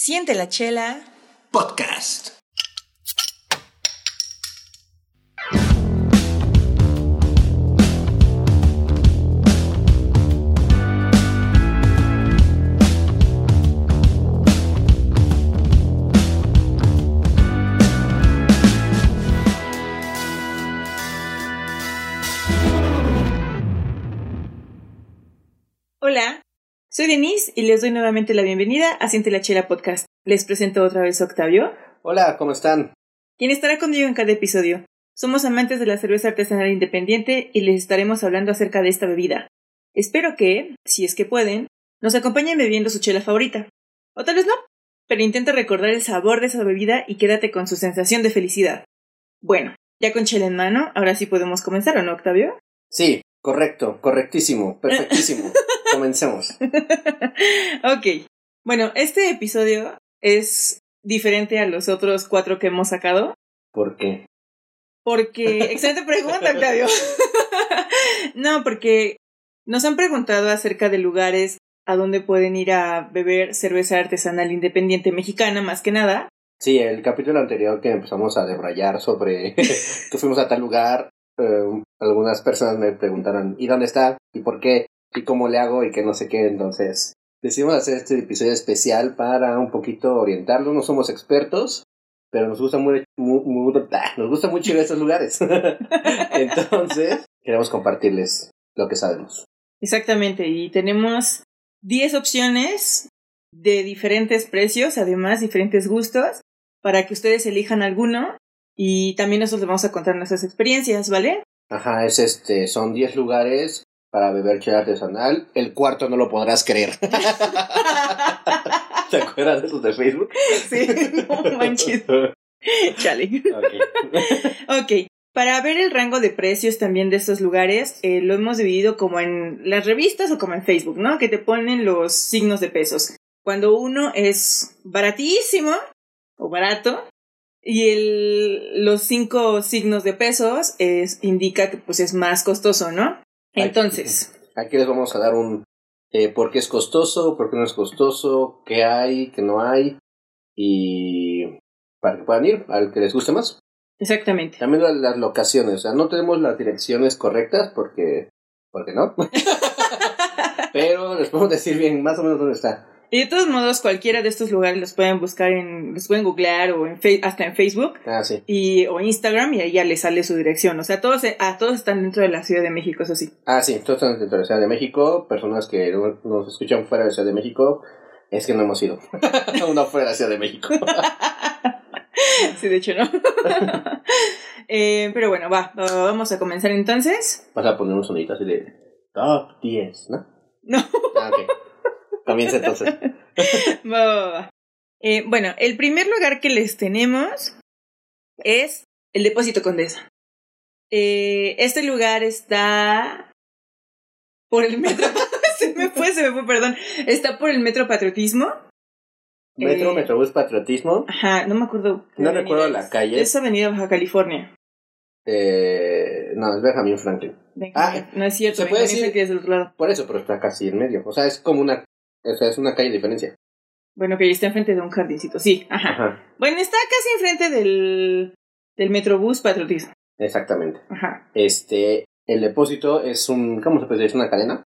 Siente la chela. Podcast. Soy Denise y les doy nuevamente la bienvenida a Siente la Chela Podcast. Les presento otra vez a Octavio, Hola, ¿cómo están? quien estará conmigo en cada episodio. Somos amantes de la cerveza artesanal independiente y les estaremos hablando acerca de esta bebida. Espero que, si es que pueden, nos acompañen bebiendo su chela favorita. O tal vez no, pero intenta recordar el sabor de esa bebida y quédate con su sensación de felicidad. Bueno, ya con chela en mano, ahora sí podemos comenzar, ¿o no, Octavio? Sí, correcto, correctísimo, perfectísimo. Comencemos. ok. Bueno, este episodio es diferente a los otros cuatro que hemos sacado. ¿Por qué? Porque. Excelente pregunta, Octavio. no, porque nos han preguntado acerca de lugares a donde pueden ir a beber cerveza artesanal independiente mexicana, más que nada. Sí, el capítulo anterior que empezamos a debrayar sobre que fuimos a tal lugar, eh, algunas personas me preguntaron, ¿y dónde está? ¿Y por qué? ¿Y cómo le hago? Y que no sé qué. Entonces, decidimos hacer este episodio especial para un poquito orientarlo. No somos expertos, pero nos gusta muy, nos gusta mucho ir a estos lugares. Entonces, queremos compartirles lo que sabemos. Exactamente, y tenemos 10 opciones de diferentes precios, además diferentes gustos, para que ustedes elijan alguno y también nosotros les vamos a contar nuestras experiencias, ¿vale? Ajá, es este, son 10 lugares para beber chela artesanal. El cuarto no lo podrás creer. ¿Te acuerdas de esos de Facebook? sí, no manches, chale. Ok. Ok, para ver el rango de precios también de estos lugares, eh, lo hemos dividido como en las revistas o como en Facebook, ¿no? Que te ponen los signos de pesos. Cuando uno es baratísimo o barato y el, los cinco signos de pesos es, indica que pues es más costoso, ¿no? Entonces, Aquí les vamos a dar un eh, por qué es costoso, por qué no es costoso, qué hay, qué no hay. Y para que puedan ir al que les guste más. exactamente. También la- las locaciones. O sea, no tenemos las direcciones correctas porque. Porque no. Pero les podemos decir bien más o menos dónde está. Y de todos modos, cualquiera de estos lugares los pueden buscar en, los pueden googlear o en hasta en Facebook. Ah, sí. y, o Instagram y ahí ya les sale su dirección. O sea, todos, a todos están dentro de la Ciudad de México, eso sí. Ah, sí, todos están dentro de la Ciudad de México. Personas que no- nos escuchan fuera de la Ciudad de México, es que no hemos ido. no fuera de la Ciudad de México. sí, de hecho, ¿no? Eh, pero bueno, va, va, vamos a comenzar entonces. Vas a poner un sonito así de top 10, ¿no? No. Ah, ok. Comienza entonces. Va, va, va. Eh, bueno, el primer lugar que les tenemos es el Depósito Condesa. Eh, este lugar está por el metro. se me fue, se me fue, perdón. Está por el metro Patriotismo. Metro, Eh, Metrobús, Patriotismo. Ajá, no me acuerdo. No recuerdo es. la calle. Es Avenida Baja California. Eh, no, es Benjamin Franklin. Ah, no es cierto, ¿se puede decir? Franklin es del otro lado. Por eso, pero está casi en medio. O sea, es como una. O sea, es una calle de diferencia. Bueno, que está enfrente de un jardincito, sí, ajá. Ajá, Bueno, está casi enfrente del, del Metrobús Patriotismo. exactamente. Ajá. Este, el depósito es un. ¿Cómo se puede decir? ¿Es una cadena?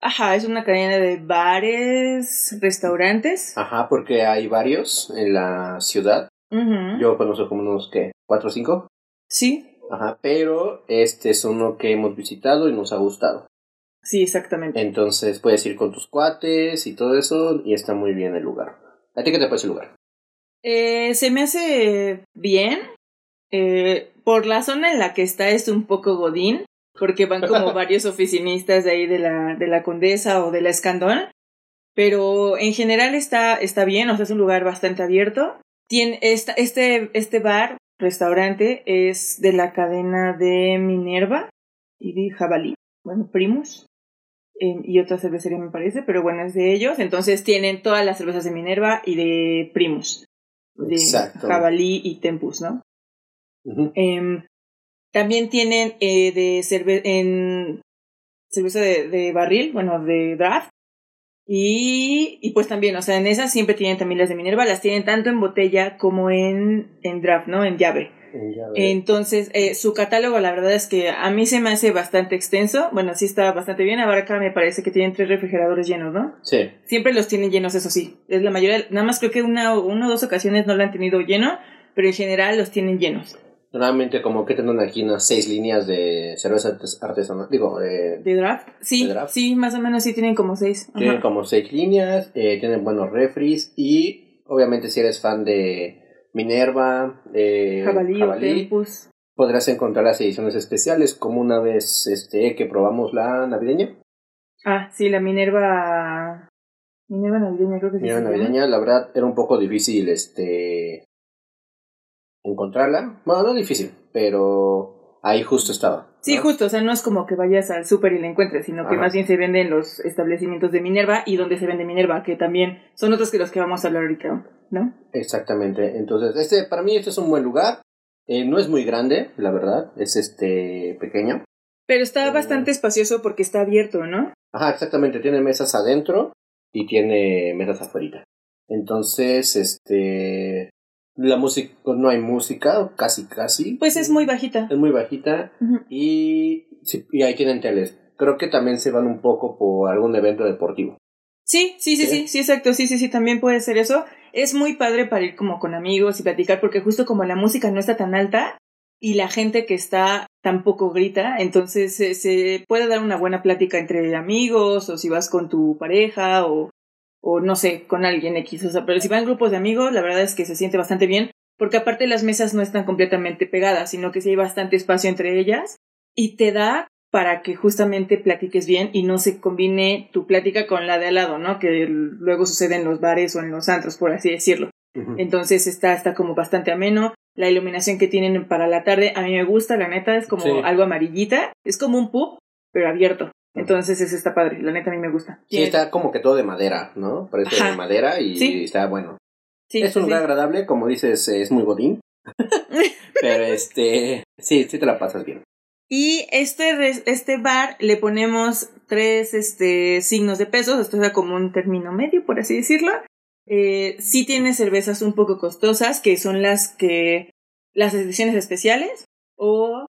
Ajá, es una cadena de bares, restaurantes. Ajá, porque hay varios en la ciudad. Ujú. Yo conozco como unos, ¿qué? ¿Cuatro o cinco? Sí, Ajá, pero este es uno que hemos visitado y nos ha gustado. Sí, exactamente. Entonces puedes ir con tus cuates y todo eso y está muy bien el lugar. ¿A ti qué te parece el lugar? Eh, se me hace bien. Eh, por la zona en la que está es un poco godín, porque van como varios oficinistas de ahí de la, de la Condesa o de la Escandón. Pero en general está, está bien, o sea, es un lugar bastante abierto. Tiene esta, este, este bar, restaurante, es de la cadena de Minerva y de Jabalí. Bueno, Primus. Eh, y otra cervecería me parece, pero bueno, es de ellos. Entonces tienen todas las cervezas de Minerva y de Primus. De Exacto. Jabalí y Tempus, ¿no? Em, también tienen eh, de cerve en cerveza de, de barril, bueno, de draft. Y, y pues también, o sea, en esas siempre tienen también las de Minerva, las tienen tanto en botella como en, en draft, ¿no? En llave. Entonces, eh, su catálogo, la verdad es que a mí se me hace bastante extenso. Bueno, sí está bastante bien. Ahora acá me parece que tienen tres refrigeradores llenos, ¿no? Sí. Siempre los tienen llenos, eso sí. Es la mayoría, nada más creo que una, una o dos ocasiones no lo han tenido lleno, pero en general los tienen llenos. Normalmente como que tienen aquí unas seis líneas de cerveza artesanal, digo, de... ¿De draft? Sí, sí, más o menos sí tienen como seis. Tienen como seis líneas, eh, tienen buenos refries y obviamente si eres fan de Minerva, eh, Jabalí, podrás encontrar las ediciones especiales como una vez este que probamos la navideña. Ah, sí, la Minerva... Minerva navideña creo que sí. Minerva navideña, la verdad era un poco difícil este encontrarla. Bueno, no difícil, pero ahí justo estaba. Sí, justo, o sea, no es como que vayas al súper y la encuentres, sino que más bien se venden los establecimientos de Minerva y donde se vende Minerva, que también son otros que los que vamos a hablar ahorita, ¿no? Exactamente, entonces, este, para mí este es un buen lugar, eh, no es muy grande, la verdad, es este pequeño. Pero está eh, bastante espacioso porque está abierto, ¿no? Ajá, exactamente, tiene mesas adentro y tiene mesas afuera. Entonces, este, la música, no hay música, casi, casi. Pues es muy bajita. Es muy bajita. y, y ahí tienen teles. Creo que también se van un poco por algún evento deportivo. Sí, sí, sí, sí, sí, exacto, sí, sí, sí, también puede ser eso. Es muy padre para ir como con amigos y platicar, porque justo como la música no está tan alta y la gente que está tampoco grita, entonces se puede dar una buena plática entre amigos o si vas con tu pareja o o no sé, con alguien X. O sea, pero si van grupos de amigos, la verdad es que se siente bastante bien, porque aparte las mesas no están completamente pegadas, sino que sí hay bastante espacio entre ellas y te da para que justamente platiques bien y no se combine tu plática con la de al lado, ¿no? Que luego sucede en los bares o en los antros, por así decirlo. Entonces está, está como bastante ameno. La iluminación que tienen para la tarde a mí me gusta, la neta, es como algo amarillita. Es como un pub, pero abierto. Entonces ese está padre, la neta a mí me gusta. Sí, está como que todo de madera, ¿no? Parece de madera y está bueno. Sí, es un lugar agradable, como dices, es muy godín. Pero este, sí, sí te la pasas bien. Y este, este bar le ponemos tres este, signos de pesos, esto es como un término medio, por así decirlo. Eh, sí tiene cervezas un poco costosas, que son las que, las ediciones especiales, o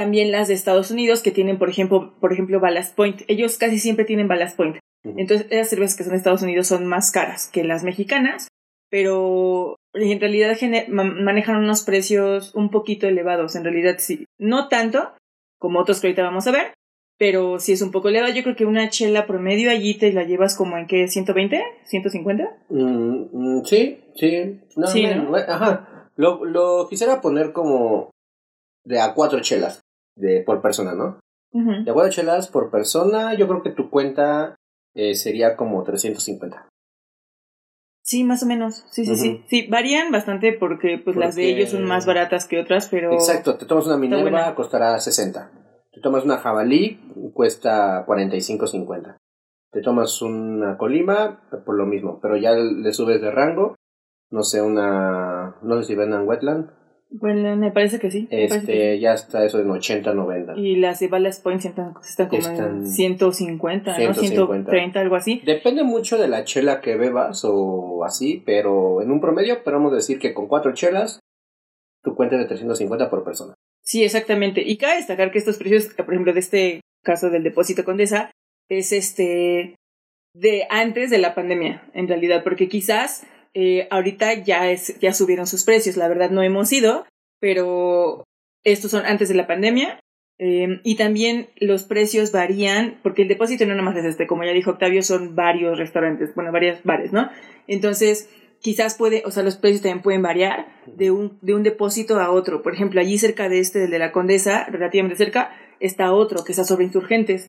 también las de Estados Unidos que tienen, por ejemplo, por ejemplo, Ballast Point. Ellos casi siempre tienen Ballast Point. Entonces, esas cervezas que son de Estados Unidos son más caras que las mexicanas, pero en realidad manejan unos precios un poquito elevados. En realidad, sí. No tanto como otros que ahorita vamos a ver, pero sí es un poco elevado. Yo creo que una chela promedio allí te la llevas como en qué, 120, 150. Mm, mm, sí, sí. No, sí, Ajá. Lo, lo quisiera poner como de a cuatro chelas de, por persona, ¿no? De a cuatro chelas por persona, yo creo que tu cuenta eh, sería como 350. Sí, más o menos. Sí, sí, sí. Sí, varían bastante porque pues las de ellos son más baratas que otras, pero... Exacto, te tomas una Minerva, costará 60. Te tomas una Jabalí, cuesta 45.50. Te tomas una Colima, por lo mismo, pero ya le subes de rango. No sé, una... No sé si vendan Wetland, bueno, me parece que sí. Este, ya está eso en 80, 90. Y las de Ballast Point están, están como en 150, 150, ¿no? 130, algo así. Depende mucho de la chela que bebas o así, pero en un promedio podemos decir que con cuatro chelas tu cuenta es de 350 por persona. Sí, exactamente. Y cabe destacar que estos precios, por ejemplo, de este caso del depósito Condesa, es este de antes de la pandemia, en realidad, porque quizás eh, ahorita ya, ya subieron sus precios, la verdad no hemos ido, pero estos son antes de la pandemia. Eh, y también los precios varían, porque el depósito no nomás es este, como ya dijo Octavio, son varios restaurantes, bueno, varios bares, ¿no? Entonces, quizás puede, o sea, los precios también pueden variar de un, de un depósito a otro. Por ejemplo, allí cerca de este, del de la Condesa, relativamente cerca, está otro que está sobre Insurgentes,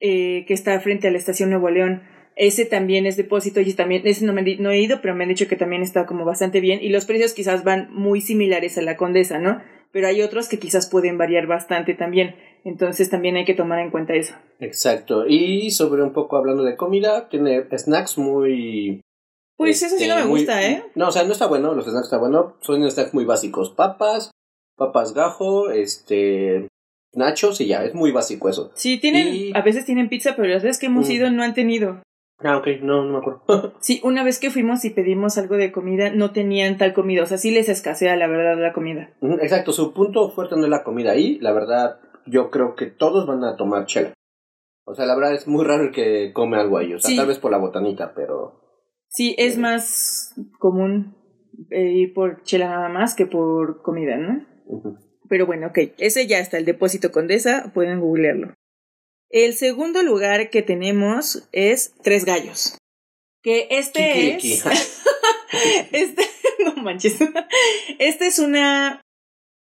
eh, que está frente a la estación Nuevo León. Ese también es depósito y también, ese no, me, no he ido, pero me han dicho que también está como bastante bien y los precios quizás van muy similares a la Condesa, ¿no? Pero hay otros que quizás pueden variar bastante también. Entonces también hay que tomar en cuenta eso. Exacto. Y sobre un poco hablando de comida, tiene snacks muy... Pues eso sí no me este, gusta, ¿eh? No, o sea, no está bueno, los snacks está bueno, son snacks muy básicos. Papas, papas gajo, este, nachos y ya, es muy básico eso. Sí, tienen, a veces tienen pizza, pero las veces que hemos mm. ido no han tenido. Ah, ok, no, no me acuerdo. Sí, una vez que fuimos y pedimos algo de comida, no tenían tal comida. O sea, sí les escasea la verdad la comida. Exacto, su punto fuerte no es la comida ahí. La verdad, yo creo que todos van a tomar chela. O sea, la verdad es muy raro el que come algo ahí. O sea, Sí. tal vez por la botanita, pero. Sí, es Sí. más común eh, ir por chela nada más que por comida, ¿no? Pero bueno, ok. Ese ya está, el depósito Condesa. Pueden googlearlo. El segundo lugar que tenemos es Tres Gallos. Que este es. este. No manches. Este es una.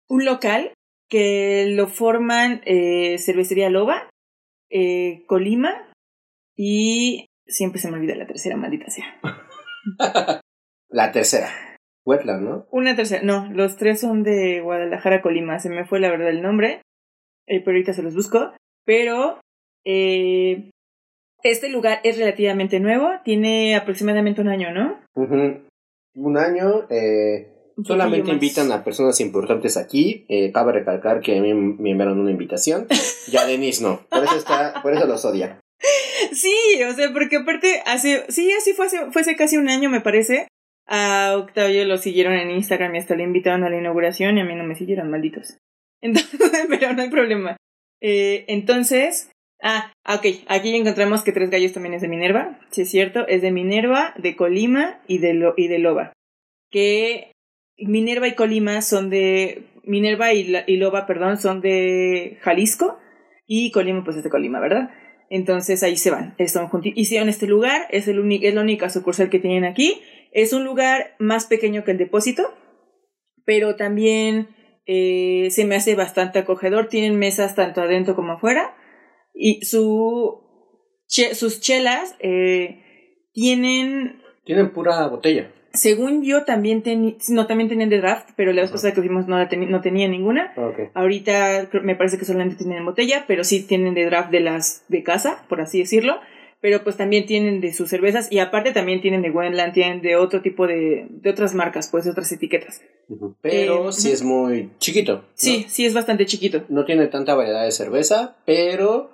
Un local que lo forman eh, Cervecería Loba, eh, Colima y. Siempre se me olvida la tercera, maldita sea. La tercera. Wetland, ¿no? Una tercera, no, los tres son de Guadalajara, Colima. Se me fue la verdad el nombre, eh, pero ahorita se los busco. Pero eh, este lugar es relativamente nuevo, tiene aproximadamente un año, ¿no? Un año. Eh, Un solamente invitan a personas importantes aquí. Eh, cabe recalcar que a mí me enviaron una invitación. Y a Denise no. Por eso, está, por eso los odia. Sí, o sea, porque aparte hace, sí, así fue hace, fue hace casi un año, me parece. A Octavio lo siguieron en Instagram y hasta le invitaron a la inauguración y a mí no me siguieron, malditos. Entonces, pero no hay problema. Eh, entonces, ah, ok, aquí encontramos que Tres Gallos también es de Minerva, sí es cierto, es de Minerva, de Colima y de, Lo- y de Loba. Que Minerva y Colima son de, Minerva y, la- y Loba, perdón, son de Jalisco y Colima pues es de Colima, ¿verdad? Entonces ahí se van, están junti- Hicieron este lugar, es, el es la única sucursal que tienen aquí. Es un lugar más pequeño que el depósito, pero también eh, se me hace bastante acogedor. Tienen mesas tanto adentro como afuera. Y su, che- sus chelas eh, tienen, Tienen pura botella. según yo, también, teni- no, también tenían de draft, pero la vez pasada que fuimos no, la no tenían ninguna. Ok. Ahorita me parece que solamente tienen en botella, pero sí tienen de draft de las de casa, por así decirlo. Pero pues también tienen de sus cervezas y aparte también tienen de Wendland, tienen de otro tipo de, de otras marcas, pues de otras etiquetas. Pero Eh, sí es muy chiquito. ¿no? Sí, sí es bastante chiquito. No tiene tanta variedad de cerveza, pero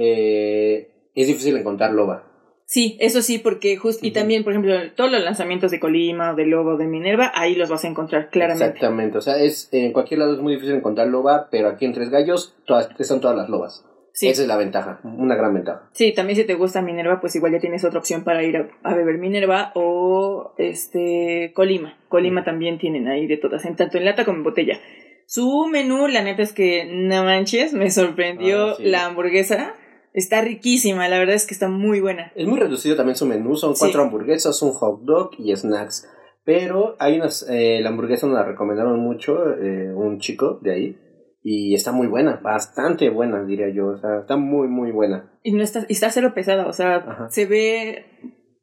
eh, es difícil encontrar loba. Sí, eso sí, porque justo, y también, por ejemplo, todos los lanzamientos de Colima o de Lobo de Minerva, ahí los vas a encontrar claramente. Exactamente. O sea, es en cualquier lado es muy difícil encontrar loba, pero aquí en Tres Gallos todas, están todas las lobas. Sí. Esa es la ventaja, una gran ventaja. Sí, también si te gusta Minerva, pues igual ya tienes otra opción para ir a, a beber Minerva o este Colima. Colima también tienen ahí de todas, en tanto en lata como en botella. Su menú, la neta es que no manches, me sorprendió Ah, sí. la hamburguesa. Está riquísima, la verdad es que está muy buena. Es muy reducido también su menú, son Sí. cuatro hamburguesas, un hot dog y snacks. Pero hay unas, eh, la hamburguesa nos la recomendaron mucho, eh, un chico de ahí, y está muy buena, bastante buena diría yo, o sea, está muy muy buena. Y no está, está cero pesada, o sea, Ajá. se ve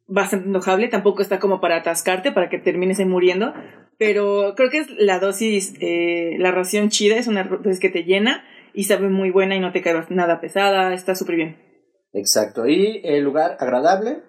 bastante enojable, tampoco está como para atascarte, para que termines muriendo, pero creo que es la dosis, eh, la ración chida, es una dosis que te llena y sabe muy buena y no te cae nada pesada, está súper bien. Exacto, y el lugar agradable,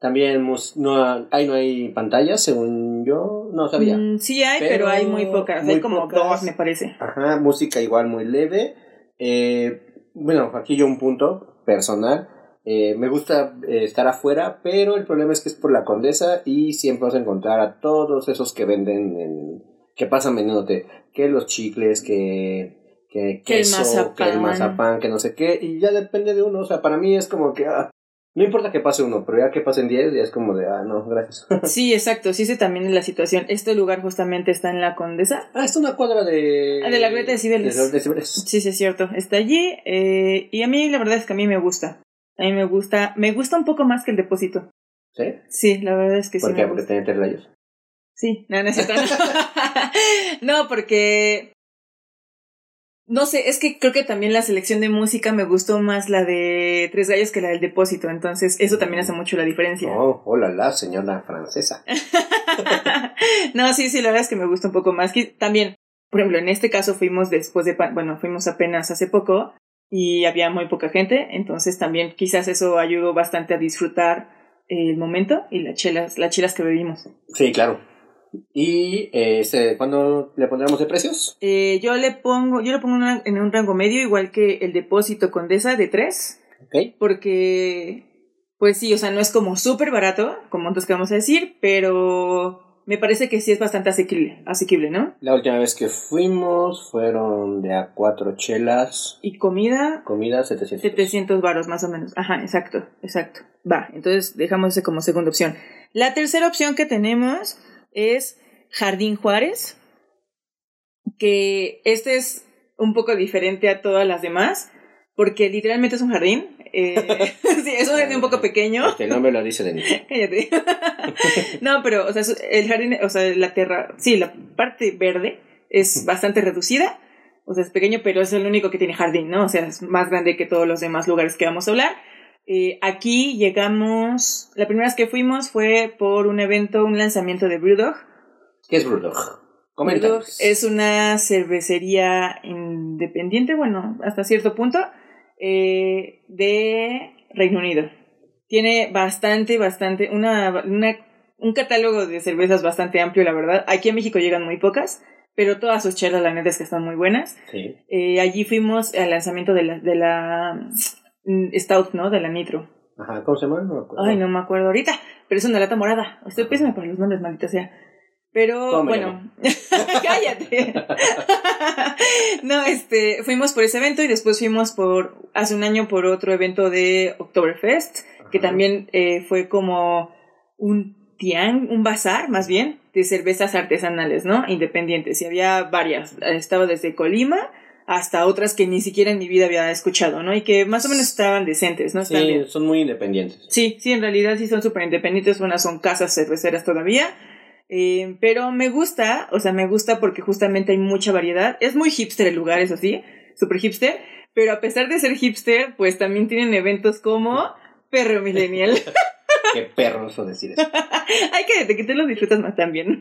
también no, ahí no hay pantallas, según yo, no sabía. Mm, sí hay, pero, Pero hay muy pocas, muy hay como pocas. dos me parece. Ajá, música igual muy leve. Eh, bueno, aquí yo un punto personal. Eh, me gusta eh, estar afuera, pero el problema es que es por la condesa y siempre vas a encontrar a todos esos que venden, en, que pasan vendiéndote, que los chicles, que, que Que el queso, que el mazapán. mazapán, que no sé qué, y ya depende de uno. O sea, para mí es como que, ah, no importa que pase uno, pero ya que pasen 10, ya es como de, ah, no, gracias. Sí, exacto, sí sé también la situación. Este lugar justamente está en la Condesa. ah, es una cuadra de... Ah, de la Glorieta de Cibeles. de- de Cibeles. Sí, sí es cierto, está allí eh, y a mí la verdad es que a mí me gusta. A mí me gusta, me gusta un poco más que el depósito. ¿Sí? Sí, la verdad es que ¿Por sí qué? me Porque gusta. tiene tres rayos. Sí, no, no es cierto. No. No, porque no sé, es que creo que también la selección de música me gustó más la de Tres Gallos que la del depósito, entonces eso también hace mucho la diferencia. Oh, hola, la señora francesa. no, sí, sí, la verdad es que me gusta un poco más. Que también, por ejemplo, en este caso fuimos después de, bueno, fuimos apenas hace poco y había muy poca gente, entonces también quizás eso ayudó bastante a disfrutar el momento y las chelas, las chelas que bebimos. Sí, claro. ¿Y eh, cuándo le pondremos de precios? Eh, yo le pongo, yo le pongo una- en un rango medio, igual que el depósito Condesa de 3, Ok. porque pues sí, o sea, no es como súper barato, como antes que vamos a decir, pero me parece que sí es bastante asequible, asequible, ¿no? La última vez que fuimos fueron de a cuatro chelas. Y comida, Comida 700. 700 varos más o menos. Ajá, exacto, exacto. Va, entonces dejamos ese como segunda opción. La tercera opción que tenemos es Jardín Juárez, que este es un poco diferente a todas las demás, porque literalmente es un jardín. eh, sí, es un jardín un poco pequeño. Este nombre lo dice de mí. Cállate. no, pero, o sea, el jardín, o sea, la tierra, sí, la parte verde es bastante reducida. O sea, es pequeño, pero es el único que tiene jardín, ¿no? O sea, es más grande que todos los demás lugares que vamos a hablar. Eh, aquí llegamos, la primera vez que fuimos fue por un evento, un lanzamiento de Brewdog. ¿Qué es Brewdog? Brewdog es una cervecería independiente, bueno, hasta cierto punto, eh, de Reino Unido. Tiene bastante, bastante, una, una- un catálogo de cervezas bastante amplio, la verdad. Aquí en México llegan muy pocas, pero todas sus chelas, la neta, es que están muy buenas. Sí. Eh, allí fuimos al lanzamiento de la, de la Stout, ¿no? De la Nitro. Ajá, ¿cómo se llama? No me acuerdo. Ay, no me acuerdo ahorita, pero es una lata morada. Estoy pésame por los nombres, maldita sea. Pero ¿Cómo me bueno, cállate. no, este, fuimos por ese evento y después fuimos por, hace un año por otro evento de Oktoberfest, que también eh, fue como un tiang, un bazar más bien, de cervezas artesanales, ¿no? Independientes. Y había varias. Estaba desde Colima hasta otras que ni siquiera en mi vida había escuchado, ¿no? Y que más o menos estaban decentes, ¿no? Bien. Sí, son muy independientes. Sí, sí, en realidad sí son súper independientes, unas son casas cerveceras todavía, eh, pero me gusta, o sea, me gusta porque justamente hay mucha variedad. Es muy hipster el lugar, eso sí, súper hipster, pero a pesar de ser hipster, pues también tienen eventos como Perro Millennial. Qué perroso decir eso. Ay, que que tú lo disfrutas más también.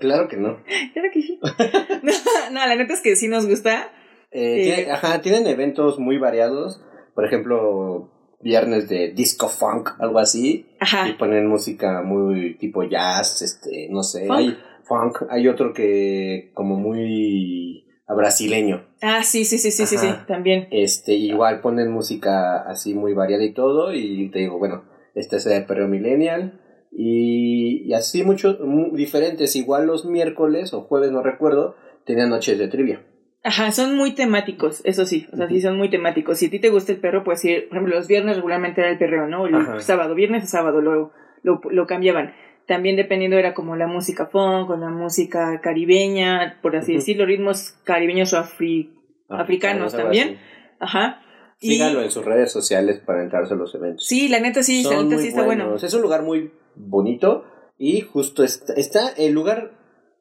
claro que no. claro que sí. No, no, la neta es que sí nos gusta. Eh, tiene- ajá, tienen eventos muy variados. Por ejemplo, viernes de disco funk, algo así. Y Ajá. ponen música muy tipo jazz, este, no sé. Funk. Hay funk. Hay otro que como muy a brasileño. Ah, sí, sí, sí, sí, sí, sí, también. Este, igual ponen música así muy variada y todo. Y te digo, bueno, este es el perro millennial. Y, y así muchos mu- diferentes. Igual los miércoles o jueves, no recuerdo, tenían noches de trivia. Ajá, son muy temáticos, eso sí, o sea, sí son muy temáticos. Si a ti te gusta el perro, puedes ir, por ejemplo, los viernes regularmente era el perreo, ¿no? El Ajá. sábado, viernes a sábado lo, lo, lo cambiaban. También dependiendo era como la música funk o la música caribeña, por así Ujú. decirlo, ritmos caribeños o afri... Africanos también. Ajá. Y- Síganlo en sus redes sociales para entrarse a los eventos. Sí, la neta sí, la neta sí está bueno. Es un lugar muy bonito y justo está, está el lugar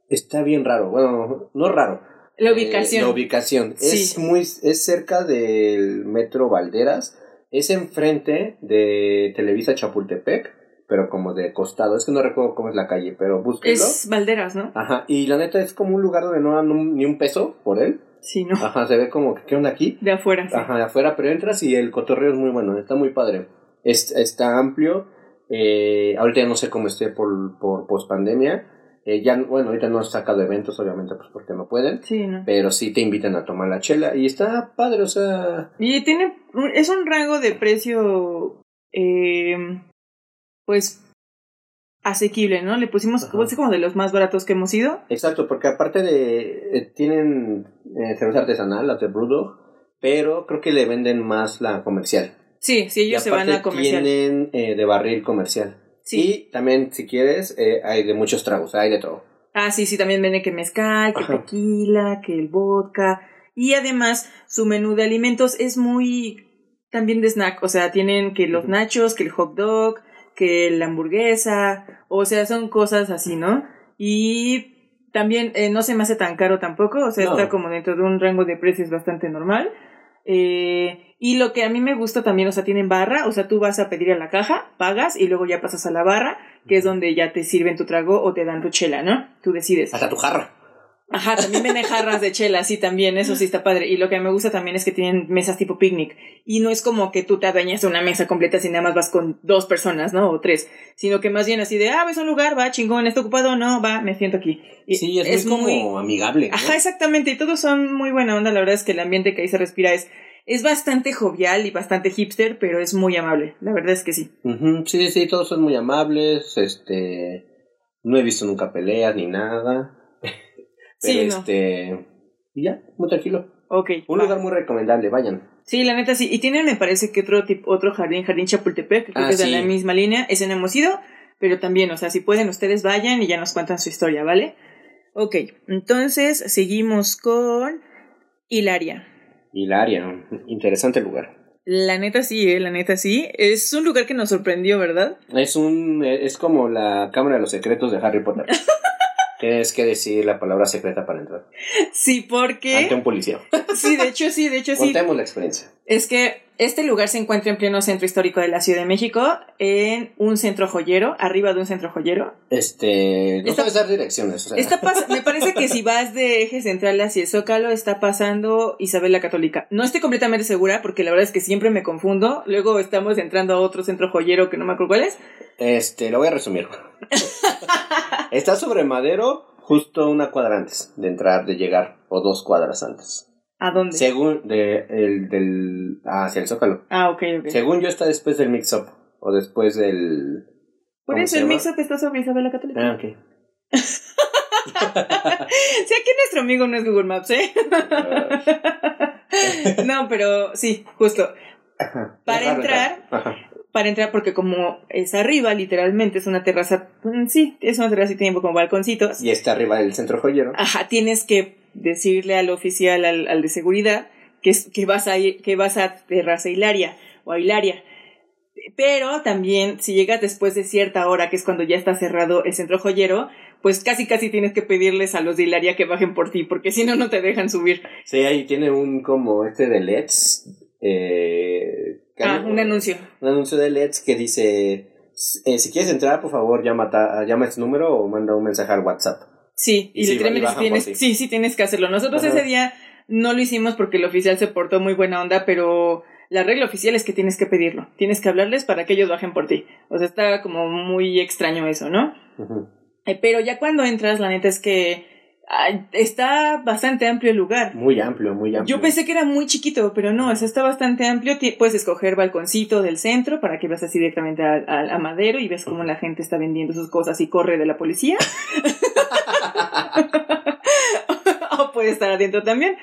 está bien raro. Bueno, no raro. La Eh, ubicación. la ubicación. Sí. Es muy es cerca del metro Valderas. Es enfrente de Televisa Chapultepec, pero como de costado. Es que no recuerdo cómo es la calle, pero búsquenlo. es Valderas, ¿no? Ajá, y la neta es como un lugar donde no dan un- ni un peso por él. Sí, ¿no? Ajá, se ve como que qué onda aquí. De afuera, sí. Ajá, de afuera, pero entras y el cotorreo es muy bueno, está muy padre. Es- está amplio. Eh, ahorita ya no sé cómo esté por, por post pandemia. Ya, bueno, ahorita no han sacado eventos, obviamente, pues porque no pueden. Sí, ¿no? Pero sí te invitan a tomar la chela. Y está padre, o sea. Y tiene, es un rango de precio, eh, pues, asequible, ¿no? Le pusimos, como, es como de los más baratos que hemos ido. Exacto, porque aparte de. eh, tienen eh, cerveza artesanal, la de Brewdog. Pero creo que le venden más la comercial. Sí, sí, ellos Y se van a comercial. Tienen eh, de barril comercial. Sí. Y también, si quieres, eh, hay de muchos tragos, hay de todo. Ah, sí, sí, también venden que mezcal, que Ajá. tequila, que el vodka. Y además, su menú de alimentos es muy también de snack. O sea, tienen que los nachos, que el hot dog, que la hamburguesa. O sea, son cosas así, ¿no? Y también eh, no se me hace tan caro tampoco. O sea, No. está como dentro de un rango de precios bastante normal. Eh, y lo que a mí me gusta también, o sea, tienen barra, o sea, tú vas a pedir a la caja, pagas y luego ya pasas a la barra, que es donde ya te sirven tu trago o te dan tu chela, ¿no? Tú decides. Hasta tu jarra. Ajá, también venden jarras de chela, sí, también, eso sí está padre. Y lo que me gusta también es que tienen mesas tipo picnic. Y no es como que tú te adueñas de una mesa completa si nada más vas con dos personas, ¿no? O tres. Sino que más bien así de, ah, ves a un lugar, va, chingón, está ocupado, no, va, me siento aquí. Y Sí, es, muy como amigable. ¿no? Ajá, exactamente, y todos son muy buena onda, la verdad es que el ambiente que ahí se respira es Es bastante jovial y bastante hipster, pero es muy amable. La verdad es que sí. Sí, sí, todos son muy amables. Este. No he visto nunca peleas ni nada. Pero Sí, no. este. Y ya, muy tranquilo. Ok. Un va. lugar muy recomendable, vayan. Sí, la neta sí. Y tienen, me parece que otro tipo, otro jardín, Jardín Chapultepec, que creo Ah, que es de la misma línea. Ese no hemos ido, pero también, o sea, si pueden, ustedes vayan y ya nos cuentan su historia, ¿vale? Ok, entonces seguimos con Hilaria. Hilaria, interesante lugar. La neta sí, eh, la neta sí. Es un lugar que nos sorprendió, ¿verdad? Es un. Es como la Cámara de los Secretos de Harry Potter. Tienes que decir la palabra secreta para entrar. Sí, Ante porque... un policía. Sí, de hecho sí, de hecho sí. Contemos la experiencia. Es que este lugar se encuentra en pleno centro histórico de la Ciudad de México, en un centro joyero, arriba de un centro joyero. Este. No Está- sabes dar direcciones. O sea, Está pas- me parece que si vas de eje central hacia el Zócalo, está pasando Isabel la Católica. No estoy completamente segura porque la verdad es que siempre me confundo. Luego estamos entrando a otro centro joyero que no me acuerdo cuál es. Este, lo voy a resumir. Está sobre Madero, justo una cuadra antes de entrar, de llegar, o dos cuadras antes. ¿A dónde? Según de, el, del. hacia el Zócalo. Ah, ok, ok. Según yo, está después del mix-up. O después del. Por ¿cómo eso el mix-up está sobre Isabel la Católica. Ah, ok. Sí, aquí nuestro amigo no es Google Maps, ¿eh? no, pero sí, justo. Para entrar-. Para entrar, porque como es arriba, literalmente es una terraza. mm, Sí, es una terraza y tiene como balconcitos. Y está arriba del centro joyero. Ajá, tienes que decirle al oficial, al, al de seguridad, que, es- que, vas a ir, que vas a Terraza Hilaria o a Hilaria. Pero también, si llegas después de cierta hora, que es cuando ya está cerrado el centro joyero, pues casi casi tienes que pedirles a los de Hilaria que bajen por ti, porque si no, no te dejan subir. Sí, ahí tiene un como este de LEDs. Eh, Ah, un anuncio. Un anuncio de LEDs que dice: eh, Si quieres entrar, por favor, llama, ta- llama este número o manda un mensaje al WhatsApp. Sí, y, Y sí, tienes, sí, sí tienes que hacerlo. Nosotros Ajá. ese día no lo hicimos porque el oficial se portó muy buena onda, pero la regla oficial es que tienes que pedirlo. Tienes que hablarles para que ellos bajen por ti. O sea, está como muy extraño eso, ¿no? Eh, Pero ya cuando entras, la neta es que está bastante amplio el lugar. Muy amplio, muy amplio. Yo pensé que era muy chiquito, pero no, o sea, está bastante amplio. Puedes escoger balconcito del centro para que veas así directamente a, a- a Madero y ves cómo la gente está vendiendo sus cosas y corre de la policía. o puede estar adentro también.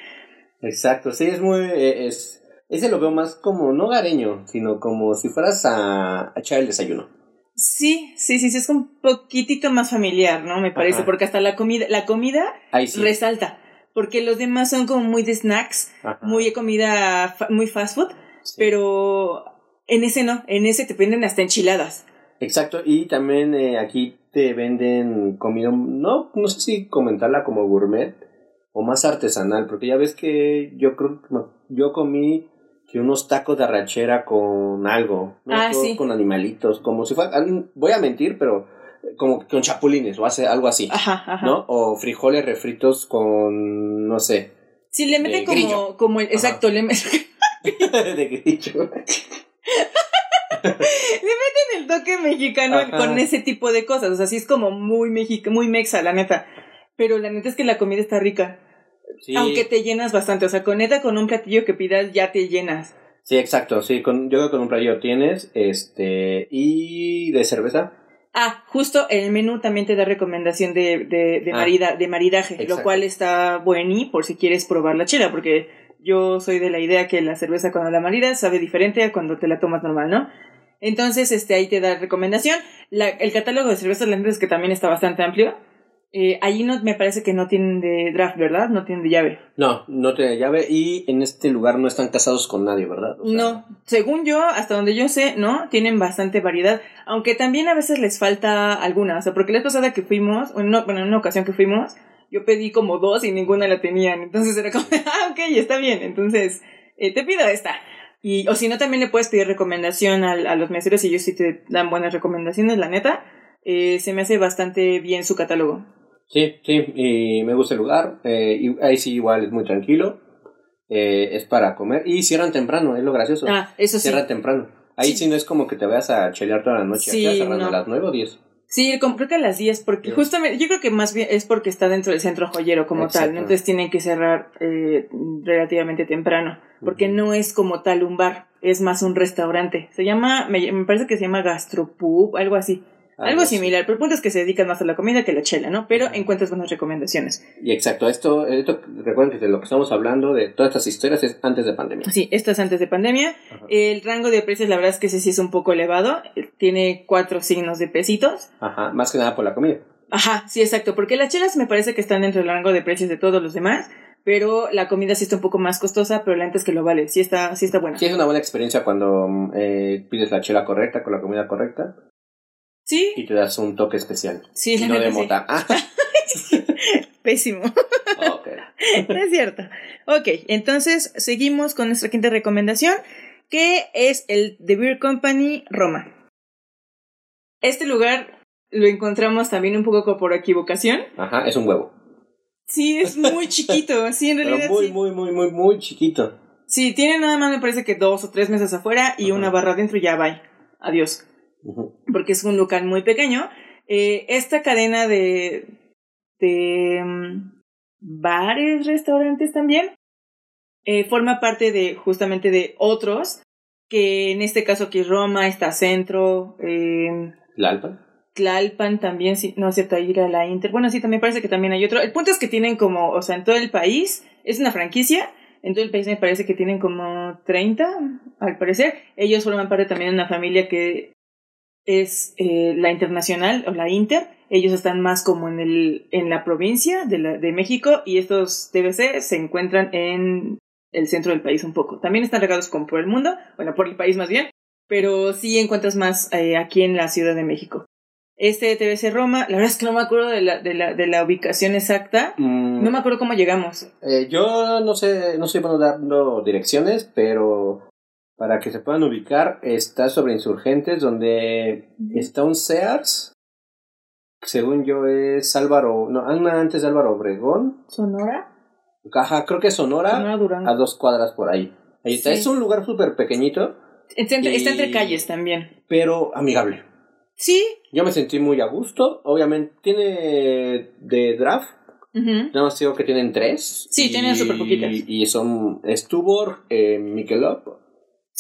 Exacto, sí, es muy. eh, Es, ese lo veo más como, no hogareño, sino como si fueras a, a echar el desayuno. Sí, sí, sí, sí, es un poquitito más familiar, ¿no? Me parece, Ajá. porque hasta la comida, la comida sí. resalta. Porque los demás son como muy de snacks, Ajá. muy de comida, muy fast food, Sí. pero en ese no, en ese te venden hasta enchiladas. Exacto, y también eh, aquí te venden comida, no, no sé si comentarla como gourmet o más artesanal, porque ya ves que yo creo yo comí que unos tacos de arrachera con algo, ¿no? Ah, sí. con animalitos, como si fuera, voy a mentir, pero eh, como con chapulines o hace algo así, Ajá, ajá. ¿no? O frijoles refritos con, no sé, Sí, le meten De como, grillo. como el, exacto, le, me- le de grillo. meten el toque mexicano Ajá. con ese tipo de cosas. O sea, sí es como muy mexica, muy mexa, la neta. Pero la neta es que la comida está rica. Sí. Aunque te llenas bastante. O sea, con neta, con un platillo que pidas, ya te llenas. Sí, exacto, sí, con, yo creo que con un platillo tienes, este, y de cerveza. Ah, justo el menú también te da recomendación de, de, de, Ah. marida, de maridaje, lo cual está buení por si quieres probar la chela, porque yo soy de la idea que la cerveza cuando la maridas sabe diferente a cuando te la tomas normal, ¿no? Entonces, este, ahí te da recomendación. La- el catálogo de cervezas la neta es que también está bastante amplio. Eh, allí no, me parece que no tienen de draft, ¿verdad? No tienen de llave. No, no tiene llave y en este lugar no están casados con nadie, ¿verdad? O sea, No, según yo, hasta donde yo sé, no, tienen bastante variedad, aunque también a veces les falta alguna, o sea, porque la vez pasada que fuimos, o no, bueno, en una ocasión que fuimos, yo pedí como dos y ninguna la tenían, entonces era como, ah, ok, está bien, entonces eh, te pido esta. Y, o si no, también le puedes pedir recomendación al- a, los meseros y ellos sí te dan buenas recomendaciones, la neta, eh, se me hace bastante bien su catálogo. Sí, sí, y me gusta el lugar. eh, y ahí sí, igual es muy tranquilo. eh, es para comer. Y cierran temprano, es lo gracioso. Ah, eso sí. Cierran temprano. Ahí Sí. sí. no es como que te vayas a chelear toda la noche. Sí, cerrando no. a las 9 o 10. Sí, creo que a las 10, porque Sí. justamente, yo creo que más bien es porque está dentro del centro joyero como tal, entonces tienen que cerrar eh, relativamente temprano, porque no es como tal un bar, es más un restaurante. Se llama, me, me parece que se llama Gastropub, algo así. Algo similar, pero el punto es que se dedican más a la comida que a la chela, ¿no? Pero encuentras buenas recomendaciones. Y exacto, esto, esto, recuerden que de lo que estamos hablando, de todas estas historias, es antes de pandemia. Sí, esto es antes de pandemia. Ajá. El rango de precios, la verdad es que ese sí es un poco elevado. Tiene cuatro signos de pesitos. Ajá, más que nada por la comida. Ajá, sí, exacto, porque las chelas me parece que están dentro del rango de precios de todos los demás, pero la comida sí está un poco más costosa, pero la neta es que lo vale, sí está, sí está buena. Sí, es una buena experiencia cuando mm, eh, pides la chela correcta, con la comida correcta, Sí, y te das un toque especial. sí, la no de sí. mota. Ah, Pésimo, ok. es cierto. Ok, entonces seguimos con nuestra quinta recomendación, que es el The Beer Company Roma. Este lugar lo encontramos también un poco por equivocación. Ajá, es un huevo. Sí, es muy chiquito, sí, en Pero realidad muy, sí. muy, muy, muy, muy chiquito. Sí, tiene nada más me parece que dos o tres mesas afuera y Ajá. una barra adentro y ya va. Adiós. Porque es un local muy pequeño. Eh, esta cadena de, de mm, bares, restaurantes también, eh, forma parte de justamente de otros, que en este caso aquí Roma, está Centro, eh, ¿La Alpa? Tlalpan también, sí, no acepta ir a la Inter. Bueno, sí, también parece que también hay otro. El punto es que tienen como, o sea, en todo el país, es una franquicia, en todo el país me parece que tienen como 30, al parecer. Ellos forman parte también de una familia que es eh, la internacional o la Inter. Ellos están más como en, el, en la provincia de, la, de México y estos TBC se encuentran en el centro del país un poco. También están regados como por el mundo, bueno, por el país más bien, pero sí encuentras más eh, aquí en la Ciudad de México. Este TBC Roma, la verdad es que no me acuerdo de la, de la, de la ubicación exacta. Mm, No me acuerdo cómo llegamos. eh, yo no sé, no soy bueno dando direcciones, pero para que se puedan ubicar, está sobre Insurgentes, donde está un Sears. Según yo es Álvaro, no, antes de Álvaro Obregón. ¿Sonora? Ajá, creo que es Sonora, Sonora a dos cuadras por ahí. Ahí está, Sí. es un lugar súper pequeñito, Está entre, está entre calles también. pero amigable. Sí. Yo me sentí muy a gusto. Obviamente tiene de draft. Ujú. Nada más digo que tienen tres. Sí, tienen súper poquitas. Y son Stubor, eh, Michelob.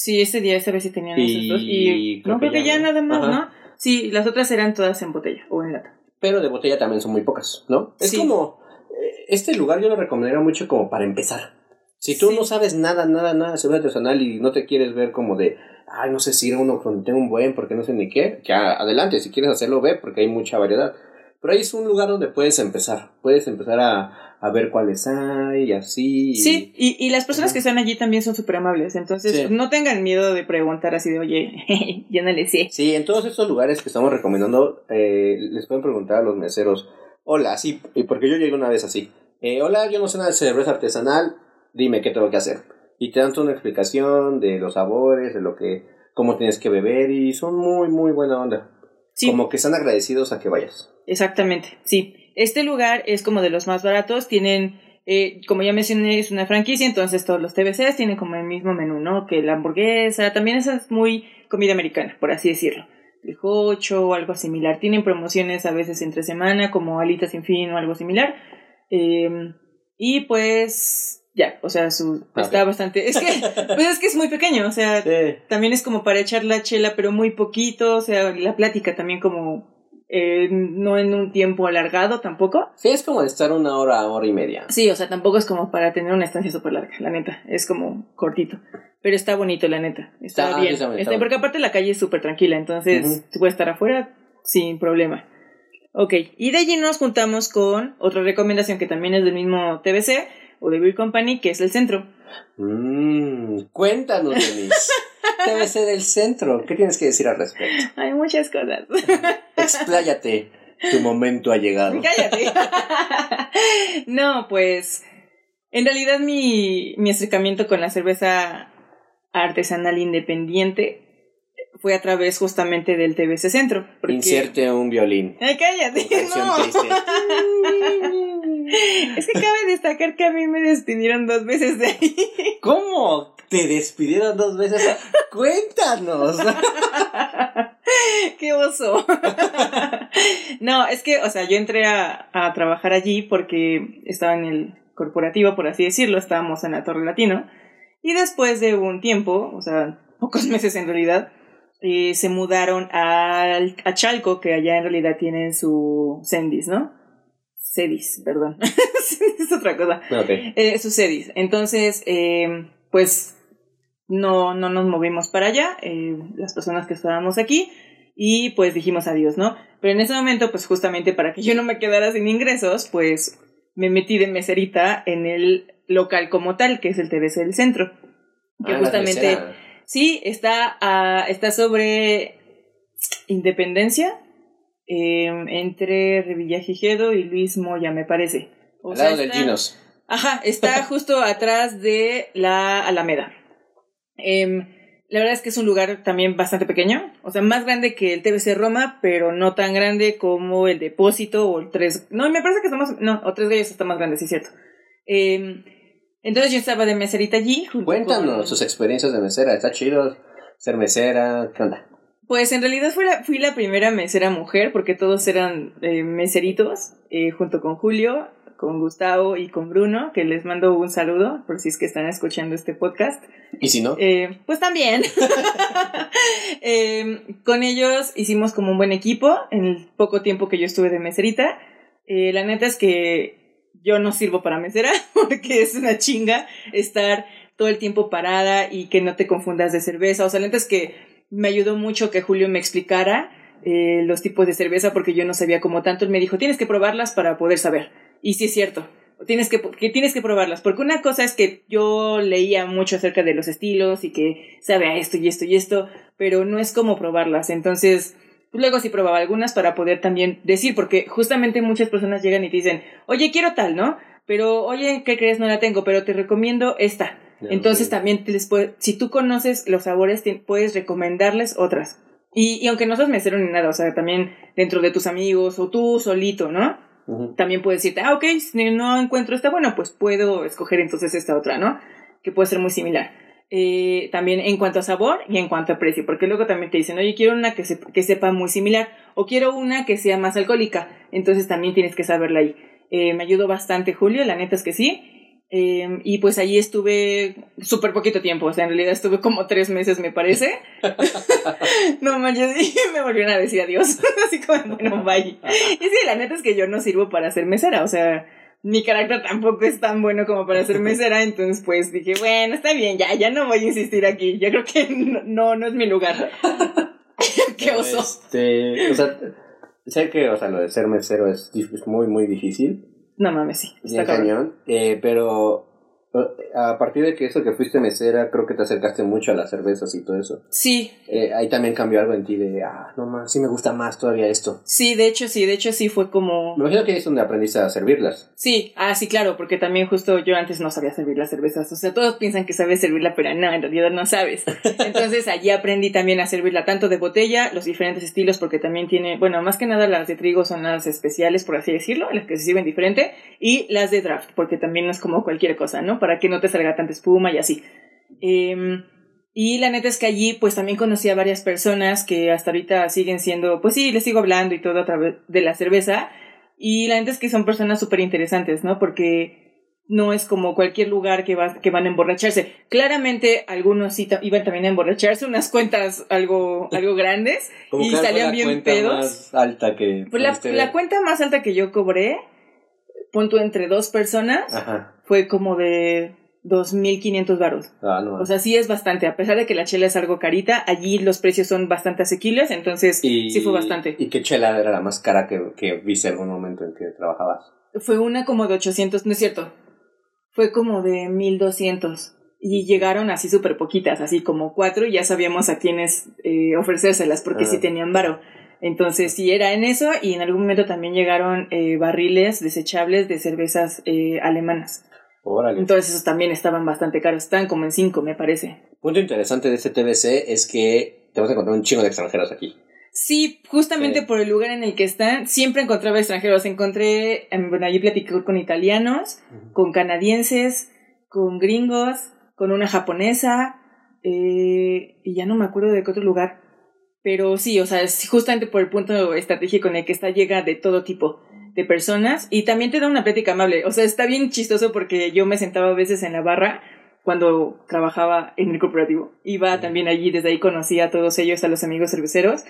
Sí, ese día, esa vez sí tenían Y esos dos. Y creo no que creo que ya, nada más, Ajá. ¿no? Sí, las otras eran todas en botella o en lata. Pero de botella también son muy pocas, ¿no? Es como. eh, Este lugar yo lo recomendaría mucho como para empezar. Si tú Sí. no sabes nada, nada, nada sobre artesanal y no te quieres ver como de, ay, no sé si ir a uno donde tengo un buen porque no sé ni qué, que adelante, si quieres hacerlo, ve porque hay mucha variedad. Pero ahí es un lugar donde puedes empezar. Puedes empezar a, a ver cuáles hay y así. Sí, y, y las personas Ajá. que están allí también son súper amables. Entonces, Sí. no tengan miedo de preguntar así de, oye, yo no le sé. Sí, en todos estos lugares que estamos recomendando, eh, les pueden preguntar a los meseros, hola, sí, porque yo llegué una vez así, eh, hola, yo no sé nada de cerveza artesanal, dime qué tengo que hacer. Y te dan toda una explicación de los sabores, de lo que, cómo tienes que beber, y son muy, muy buena onda. Sí, Como que están agradecidos a que vayas. exactamente, sí. Este lugar es como de los más baratos. Tienen, eh, como ya mencioné, es una franquicia, entonces todos los TBCs tienen como el mismo menú, ¿no? Que la hamburguesa, también esa es muy comida americana, por así decirlo. El jocho o algo similar. Tienen promociones a veces entre semana, como alitas sin fin o algo similar. Eh, y pues, ya, o sea, su, Ah, está bastante... Es que, pues es que es muy pequeño, o sea, también es como para echar la chela, pero muy poquito, o sea, la plática también como eh, no en un tiempo alargado tampoco. Sí, es como de estar una hora, hora y media. Sí, o sea, tampoco es como para tener una estancia súper larga, la neta, es como cortito. Pero está bonito, la neta, está, Está- bien. está está porque aparte la calle es súper tranquila, entonces tú puedes estar afuera sin problema. Ok, y de allí nos juntamos con otra recomendación que también es del mismo TBC o de Beer Company, que es el centro. Mm, cuéntanos, Denise. TBC del centro, ¿qué tienes que decir al respecto? Hay muchas cosas. Expláyate, tu momento ha llegado. Cállate. no, pues en realidad mi, mi acercamiento con la cerveza artesanal independiente fue a través justamente del TBC Centro. porque- Inserte un violín. Ay, cállate, no. es que cabe destacar que a mí me despidieron dos veces de ahí. ¿Cómo? Te despidieron dos veces. Cuéntanos. ¡Qué oso! no, es que, o sea, yo entré a, a, trabajar allí porque estaba en el corporativo, por así decirlo, estábamos en la Torre Latino. Y después de un tiempo, o sea, pocos meses en realidad, eh, se mudaron a, a Chalco, que allá en realidad tienen su Sendis, ¿no? Sedis, perdón. es otra cosa. Okay. Eh, su Sedis. Entonces, eh, pues no, no nos movimos para allá, eh, las personas que estábamos aquí, y pues dijimos adiós, ¿no? Pero en ese momento, pues justamente para que yo no me quedara sin ingresos, pues me metí de meserita en el local como tal, que es el TBC del centro. Que Ah, justamente, sí, está, ah, está sobre Independencia, eh, entre Revillagigedo y Luis Moya, me parece. O Al sea, lado del está- Ginos. Ajá, está justo atrás de la Alameda. Em, la verdad es que es un lugar también bastante pequeño, o sea, más grande que el TBC Roma, pero no tan grande como el Depósito o el Tres... No, me parece que está más... No, o Tres Gallos está más grande, sí es cierto. Em, entonces yo estaba de meserita allí. junto Cuéntanos con- sus experiencias de mesera. Está chido ser mesera. ¿Qué onda? Pues en realidad fui la, fui la primera mesera mujer, porque todos eran eh, meseritos, eh, junto con Julio, con Gustavo y con Bruno, que les mando un saludo, por si es que están escuchando este podcast. Y si no, Eh, pues también. Eh, con ellos hicimos como un buen equipo en el poco tiempo que yo estuve de meserita. La neta es que yo no sirvo para mesera porque es una chinga estar todo el tiempo parada y que no te confundas de cerveza. O sea, la neta es que me ayudó mucho que Julio me explicara eh, los tipos de cerveza porque yo no sabía como tanto. Él me dijo, tienes que probarlas para poder saber. Y sí es cierto. Tienes que, que tienes que probarlas, porque una cosa es que yo leía mucho acerca de los estilos y que sabe a esto y esto y esto, pero no es como probarlas. Entonces, luego sí probaba algunas para poder también decir, porque justamente muchas personas llegan y te dicen, oye, quiero tal, ¿no? Pero, oye, ¿qué crees? No la tengo, pero te recomiendo esta. Entonces también te les puede, si tú conoces los sabores, te puedes recomendarles otras. Y, y aunque no seas mesero ni nada, o sea, también dentro de tus amigos o tú solito, ¿no? También puedes decirte, ah, ok, si no encuentro esta, bueno, pues puedo escoger entonces esta otra, ¿no? Que puede ser muy similar. Eh, también en cuanto a sabor y en cuanto a precio, porque luego también te dicen, oye, quiero una que, se- que sepa muy similar o quiero una que sea más alcohólica, entonces también tienes que saberla ahí. Eh, me ayudó bastante Julio, la neta es que sí. Eh, y pues allí estuve súper poquito tiempo, o sea, en realidad estuve como tres meses, me parece. no manches, y me volvieron a decir adiós. Así como, bueno, bye. Y sí, la neta es que yo no sirvo para ser mesera, o sea, mi carácter tampoco es tan bueno como para ser mesera, entonces pues dije, bueno, está bien, ya, ya no voy a insistir aquí, yo creo que no, no, no es mi lugar. Qué oso. Este, o sea, sé que, o sea, lo de ser mesero es muy, muy difícil. No mames, sí, está cabrón. cañón. Eh, pero a partir de que eso que fuiste mesera, creo que te acercaste mucho a las cervezas y todo eso. Sí, Eh, ahí también cambió algo en ti de, ah, no más, sí me gusta más todavía esto. sí, de hecho sí, de hecho sí fue como... Me imagino que ahí es donde aprendiste a servirlas. Sí, ah, sí, claro, porque también justo yo antes no sabía servir las cervezas. O sea, todos piensan que sabes servirla, pero no, en realidad no sabes. Entonces allí aprendí también a servirla tanto de botella, los diferentes estilos, porque también tiene, bueno, más que nada las de trigo son las especiales, por así decirlo, las que se sirven diferente, y las de draft, porque también no es como cualquier cosa, ¿no? Para que no te salga tanta espuma y así. Em, y la neta es que allí pues también conocí a varias personas que hasta ahorita siguen siendo, pues sí, les sigo hablando y todo a través de la cerveza. Y la neta es que son personas súper interesantes, ¿no? Porque no es como cualquier lugar que, va, que van a emborracharse. Claramente algunos sí iban también a emborracharse, unas cuentas algo, algo grandes, y salían la bien cuenta pedos. más alta que Pues la, pudiste la cuenta más alta que yo cobré, punto entre dos personas, Ajá. fue como de 2.500 varos. Ah, no. O sea, sí es bastante. A pesar de que la chela es algo carita, allí los precios son bastante asequibles, entonces y, sí fue bastante. ¿Y qué chela era la más cara que, que viste algún momento en que trabajabas? Fue una como de 800, no es cierto. Fue como de 1200. Y llegaron así súper poquitas, así como cuatro, y ya sabíamos a quiénes eh, ofrecérselas, porque Ah. sí tenían varo. Entonces, sí era en eso, y en algún momento también llegaron eh, barriles desechables de cervezas eh, alemanas. Órale. Entonces, esos también estaban bastante caros. Estaban como en cinco, me parece. punto interesante de este TBC es que te vas a encontrar un chingo de extranjeros aquí. Sí, justamente Sí. por el lugar en el que están, siempre encontraba extranjeros. Encontré, em, bueno, allí platicé con italianos, con canadienses, con gringos, con una japonesa, eh, y ya no me acuerdo de qué otro lugar. Pero sí, o sea, es justamente por el punto estratégico en el que está, llega de todo tipo de personas y también te da una plática amable. O sea, está bien chistoso porque yo me sentaba a veces en la barra cuando trabajaba en el corporativo. Iba también allí, desde ahí conocí a todos ellos, a los amigos cerveceros,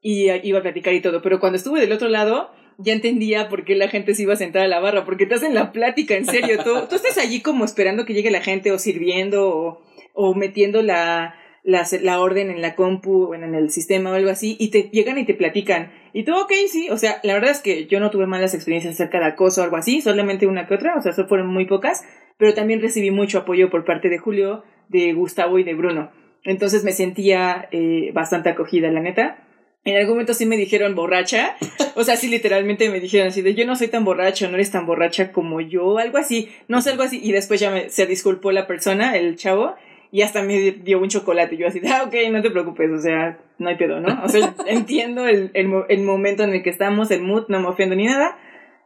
y iba a platicar y todo. Pero cuando estuve del otro lado, ya entendía por qué la gente se iba a sentar a la barra, porque te hacen la plática, en serio. Tú, tú estás allí como esperando que llegue la gente o sirviendo o, o metiendo la, la, la, orden en la compu, en el sistema o algo así, y te llegan y te platican. Y tú, ok, sí, o sea, la verdad es que yo no tuve malas experiencias acerca de acoso o algo así, solamente una que otra, o sea, eso fueron muy pocas, pero también recibí mucho apoyo por parte de Julio, de Gustavo y de Bruno. Entonces me sentía eh, bastante acogida, la neta. En algún momento sí me dijeron borracha, o sea, sí literalmente me dijeron así de yo no soy tan borracho, no eres tan borracha como yo, algo así, no sé, algo así. Y después ya me, se disculpó la persona, el chavo, y hasta me dio un chocolate. Yo así ah, ok, no te preocupes, o sea, no hay pedo, ¿no? O sea, entiendo el, el, el, momento en el que estamos, el mood, no me ofendo ni nada,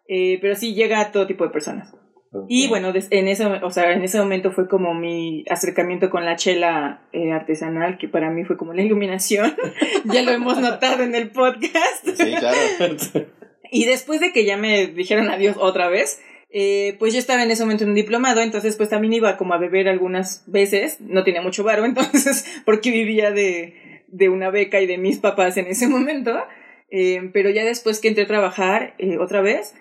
eh, pero sí llega a todo tipo de personas. Y bueno, en ese, o sea, en ese momento fue como mi acercamiento con la chela eh, artesanal, que para mí fue como la iluminación. ya lo hemos notado en el podcast. Sí, claro. y después de que ya me dijeron adiós otra vez, eh, pues yo estaba en ese momento en un diplomado, entonces pues también iba como a beber algunas veces, no tenía mucho varo, entonces, porque vivía de, de una beca y de mis papás en ese momento, eh, pero ya después que entré a trabajar eh, otra vez,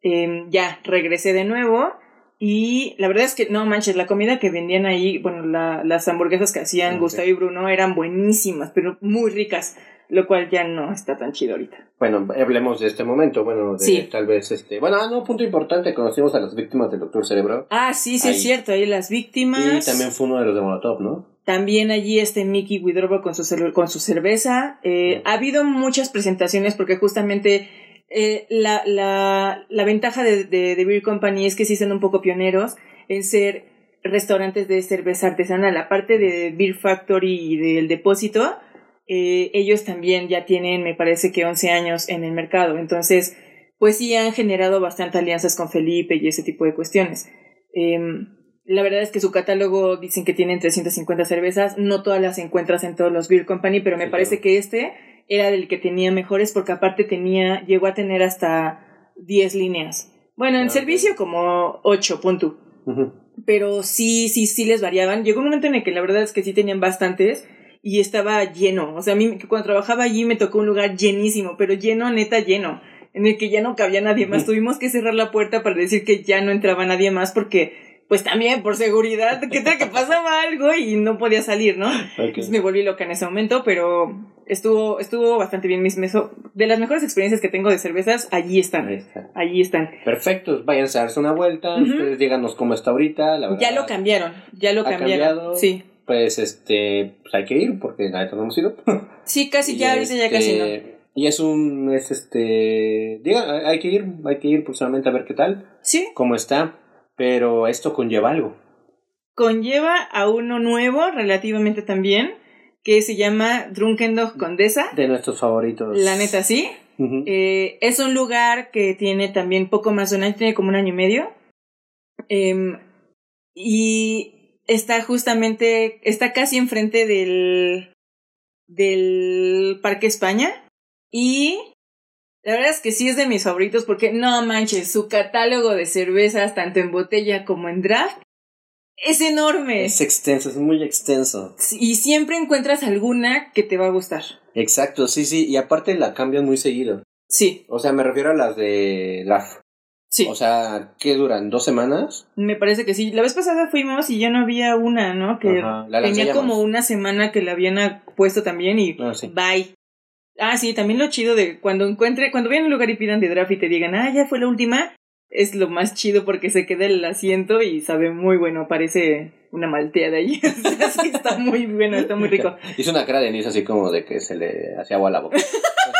Em, ya regresé de nuevo y la verdad es que no manches, la comida que vendían ahí, bueno, la, las hamburguesas que hacían Gustavo y Bruno eran buenísimas, pero muy ricas, lo cual ya no está tan chido ahorita. Bueno, hablemos de este momento, bueno, de Sí. tal vez este, bueno, ah, no, punto importante, conocimos a las víctimas del Doctor Cerebro Ah, sí, sí, Ahí. es cierto, ahí las víctimas. y también fue uno de los de Molotov, ¿no? También allí este Mickey Widrobo con su, con su cerveza. Eh, Ha habido muchas presentaciones porque justamente eh, la, la, la ventaja de, de, de Beer Company es que sí son un poco pioneros en ser restaurantes de cerveza artesanal. Aparte de Beer Factory y del depósito, eh, ellos también ya tienen, me parece que 11 años en el mercado. Entonces, pues sí han generado bastante alianzas con Felipe y ese tipo de cuestiones. Em, la verdad es que su catálogo dicen que tienen 350 cervezas, no todas las encuentras en todos los Beer Company, pero me Sí, parece claro. que este era del que tenía mejores porque aparte tenía, llegó a tener hasta 10 líneas. Bueno, en Ah, servicio como 8, punto. Pero sí, sí, sí les variaban. Llegó un momento en el que la verdad es que sí tenían bastantes y estaba lleno. O sea, a mí cuando trabajaba allí me tocó un lugar llenísimo, pero lleno, neta lleno, en el que ya no cabía nadie más. Tuvimos que cerrar la puerta para decir que ya no entraba nadie más porque, pues también por seguridad, que tal que pasaba algo y no podía salir, ¿no? Entonces me volví loca en ese momento, pero estuvo, estuvo bastante bien. Mis meso- de las mejores experiencias que tengo de cervezas, allí Ahí están. está. Allí están. Perfecto, váyanse a darse una vuelta, Ujú. ustedes díganos cómo está ahorita, la verdad. Ya lo cambiaron, ya lo ¿Ha cambiaron. cambiado? Sí. Pues este, pues hay que ir porque la neta no hemos ido. Sí, casi ya, ahorita ya casi no. este, Y es un, es este, diga, hay que ir, hay que ir próximamente a ver qué tal, Sí, cómo está, pero esto conlleva algo. conlleva a uno nuevo relativamente también, que se llama Drunken Dog Condesa. De nuestros favoritos. La neta, sí. Eh, es un lugar que tiene también poco más de un año, tiene como un año y medio. Em, y está justamente, está casi enfrente del, del Parque España. Y la verdad es que sí es de mis favoritos porque no manches, su catálogo de cervezas, tanto en botella como en draft, es enorme. Es extenso, es muy extenso. Y siempre encuentras alguna que te va a gustar. Exacto, sí, sí, y aparte la cambian muy seguido. Sí, O sea, me refiero a las de DAF. Sí. O sea, ¿qué duran? ¿Dos semanas? Me parece que sí. La vez pasada fuimos y ya no había una, ¿no? Que Ajá, la tenía como una semana que la habían puesto también y Ah, sí. bye. Ah, sí, también lo chido de cuando encuentre, cuando vayan a un lugar y pidan de draft y te digan, ah, ya fue la última, es lo más chido porque se queda el asiento y sabe muy bueno, parece una malteada ahí. Está muy bueno, está muy rico. Hizo una cara de Denise así como de que se le hacía agua a la boca.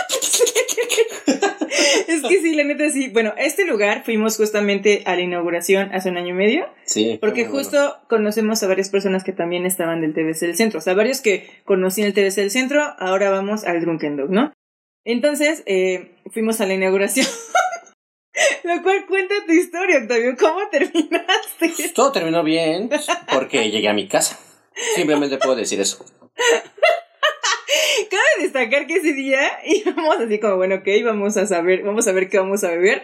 es que sí, la neta sí. Bueno, a este lugar fuimos justamente a la inauguración hace un año y medio. Sí. Porque justo conocemos a varias personas que también estaban del TBC del centro. O sea, varios que conocían el TBC del centro, ahora vamos al Drunken Dog, ¿no? Entonces, eh, fuimos a la inauguración. Lo cual cuenta tu historia, Octavio. ¿Cómo terminaste? Todo terminó bien porque llegué a mi casa. Simplemente puedo decir eso. Cabe destacar que ese día íbamos así como, bueno, ok, vamos a saber, vamos a ver qué vamos a beber.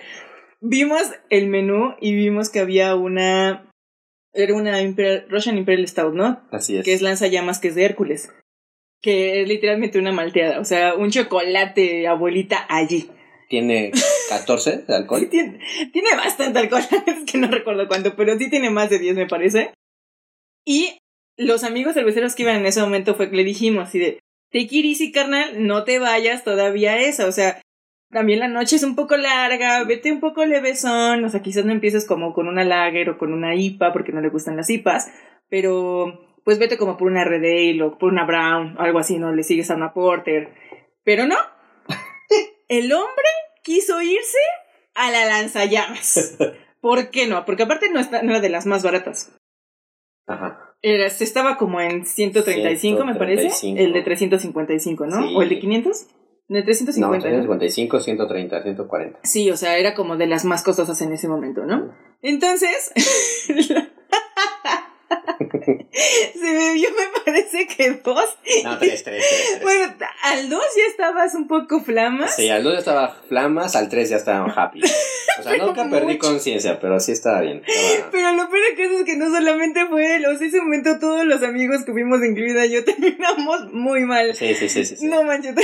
Vimos el menú y vimos que había una. Era una Imperial, Russian Imperial Stout, ¿no? Así es. Que es lanzallamas, que es de Hércules. Que es literalmente una malteada. O sea, un chocolate abuelita allí. Tiene 14 de Sí, alcohol. tiene, tiene bastante alcohol, es que no recuerdo cuánto, pero sí tiene más de 10, me parece. Y los amigos cerveceros que iban en ese momento fue que le dijimos así de, take it easy, carnal, no te vayas todavía a esa, o sea, también la noche es un poco larga, vete un poco levesón, o sea, quizás no empieces como con una lager o con una IPA, porque no le gustan las IPAs, pero pues vete como por una Red Ale o por una Brown, o algo así, ¿no? Le sigues a una Porter. Pero no, el hombre quiso irse a la lanzallamas. ¿Por qué no? Porque aparte no, está, no era de las más baratas. Ajá. Era, estaba como en 135, me parece. 135. El de 355, ¿no? Sí. ¿O el de 500? De No, 350. ¿no? 155, 130, 140. Sí, o sea, era como de las más costosas en ese momento, ¿no? Entonces, se bebió, me parece que dos. No, 3, 3, 3. Bueno, al dos ya estabas un poco flamas. Sí, al 2 ya estaba flamas, al 3 ya estaba happy. O sea, nunca perdí conciencia, pero sí estaba bien. Estaba- Pero lo peor caso es que no solamente fue él, o sea, ese momento todos los amigos que fuimos, incluida yo, terminamos muy mal. Sí, sí, sí, sí. sí. No manches.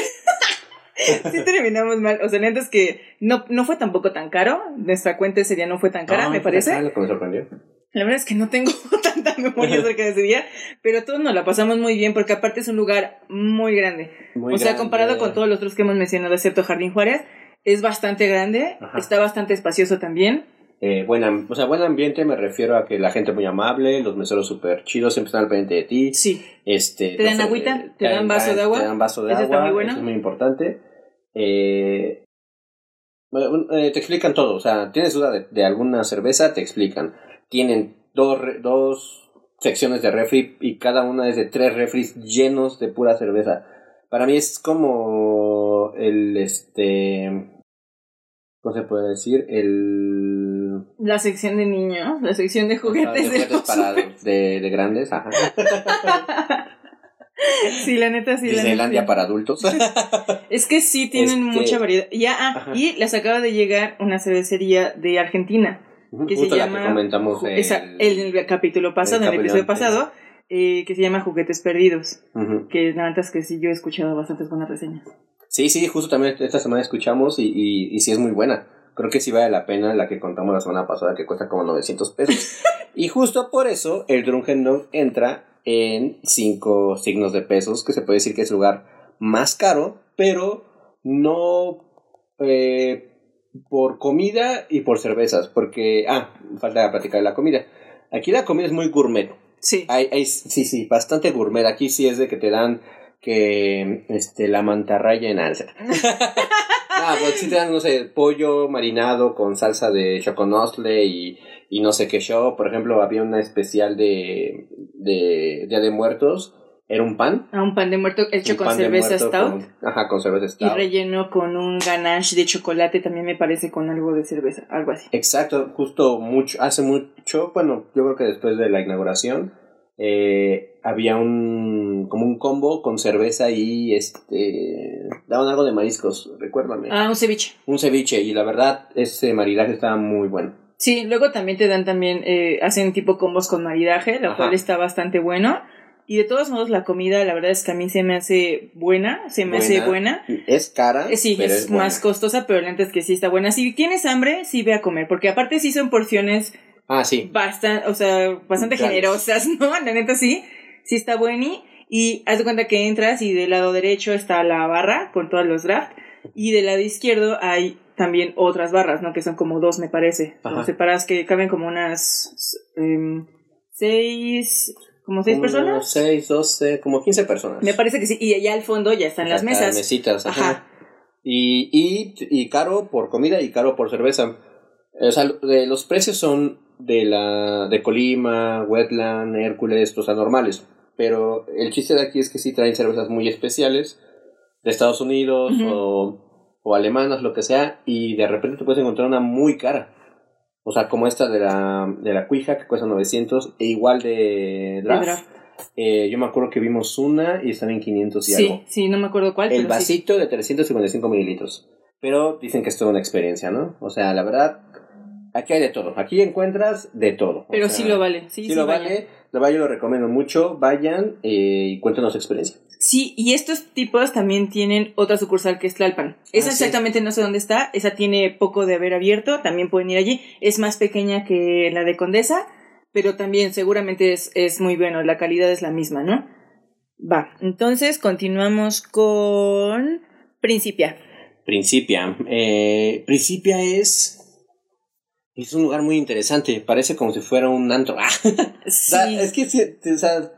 sí terminamos mal. O sea, neta es que no, no fue tampoco tan caro. Nuestra cuenta ese día no fue tan cara, No, me parece. Lo que me sorprendió. La verdad es que no tengo tanta memoria acerca de ese día, pero todos nos la pasamos muy bien porque aparte es un lugar muy grande. Muy o sea, grande. comparado con todos los otros que hemos mencionado, excepto Jardín Juárez, es bastante grande, Ajá. está bastante espacioso también. Eh, buen, o sea, buen ambiente me refiero a que la gente muy amable, los meseros súper chidos, siempre están al pendiente de ti. Sí. Este, ¿Te dan no agüita? ¿Te dan vaso de agua? Te dan vaso de Eso está agua, muy bueno. eso es muy importante. Eh, bueno, eh, te explican todo, o sea, tienes duda de, de alguna cerveza, te explican. Tienen dos, dos secciones de refri y cada una es de tres refris llenos de pura cerveza. Para mí es como el, este, ¿cómo se puede decir? El... La sección de niños, la sección de juguetes de de, juguetes para, de, de grandes, ajá. Sí, la neta sí. Disneylandia para adultos. Es que sí tienen Este- mucha variedad. Ya, ah, y les acaba de llegar una cervecería de Argentina. Que se Justo la llama que comentamos el- esa- el capítulo pasado, el en el episodio pasado, eh, que se llama Juguetes Perdidos. Que la neta es que sí, yo he escuchado bastantes buenas reseñas. Sí, sí, justo también esta semana escuchamos y, y, y sí es muy buena. Creo que sí vale la pena la que contamos la semana pasada que cuesta como 900 pesos. y justo por eso el Drunken Dog entra en cinco signos de pesos, que se puede decir que es el lugar más caro, pero no eh, por comida y por cervezas, porque, ah, falta platicar de la comida. Aquí la comida es muy gourmet. Sí. Hay, hay, sí, sí, bastante gourmet. Aquí sí es de que te dan que este la mantarraya en alza. Ah, pues sí te dan, no sé, pollo marinado con salsa de choconostle y, y no sé qué show. Por ejemplo, había una especial de, de Día de Muertos. Era un pan. A un pan de muerto hecho con cerveza stout. con- ajá, con cerveza Y stout. relleno con un ganache de chocolate, también me parece con algo de cerveza, algo así. Exacto, justo mucho, hace mucho, bueno, yo creo que después de la inauguración, eh, había un, como un combo con cerveza y este, daban algo de mariscos, recuérdame. Ah, un ceviche. Un ceviche, y la verdad, ese maridaje estaba muy bueno. Sí, luego también te dan también, eh, hacen tipo combos con maridaje, lo Ajá. cual está bastante bueno. Y de todos modos, la comida, la verdad es que a mí se me hace buena, se me hace buena. Es cara, Eh, Sí, pero es, más costosa, pero la neta es que sí está buena. Si tienes hambre, sí ve a comer, porque aparte sí son porciones Ah, sí. bastante, o sea, bastante generosas, ¿no? La neta sí, sí está buena. Y haz de cuenta que entras y del lado derecho está la barra con todos los draft. Y del lado izquierdo hay también otras barras, ¿no? Que son como dos, me parece. Ajá. separadas que caben como unas em, seis, como seis Como personas. Seis, doce, como 15 personas. Me parece que sí. Y allá al fondo ya están las mesas. Mesitas, ajá. Ajá. Y, y, y caro por comida y caro por cerveza. O sea, de, los precios son de la de Colima, Wetland, Hércules, o sea, normales. Pero el chiste de aquí es que sí traen cervezas muy especiales de Estados Unidos o o alemanas, lo que sea, y de repente te puedes encontrar una muy cara. O sea, como esta de la, de la Cuija, que cuesta 900, e igual de Draft. De draft. Eh, yo me acuerdo que vimos una y estaba en 500 y Sí, algo. sí, no me acuerdo cuál, El pero sí. vasito de 355 mililitros. Pero dicen que es toda una experiencia, ¿no? O sea, la verdad, aquí hay de todo. Aquí encuentras de todo. O Pero sea, sí lo vale. Sí, Sí, sí lo vale. Lo vale, yo lo recomiendo mucho. Vayan eh, y cuéntanos su experiencia. Sí, y estos tipos también tienen otra sucursal que es Tlalpan. Esa Ah, sí. exactamente no sé dónde está, esa tiene poco de haber abierto, también pueden ir allí. Es más pequeña que la de Condesa, pero también seguramente es, es muy bueno, la calidad es la misma, ¿no? Va, entonces continuamos con Principia. Principia. Eh, Principia es. Es un lugar muy interesante. Parece como si fuera un antro. Ah, Sí, es que, o sea,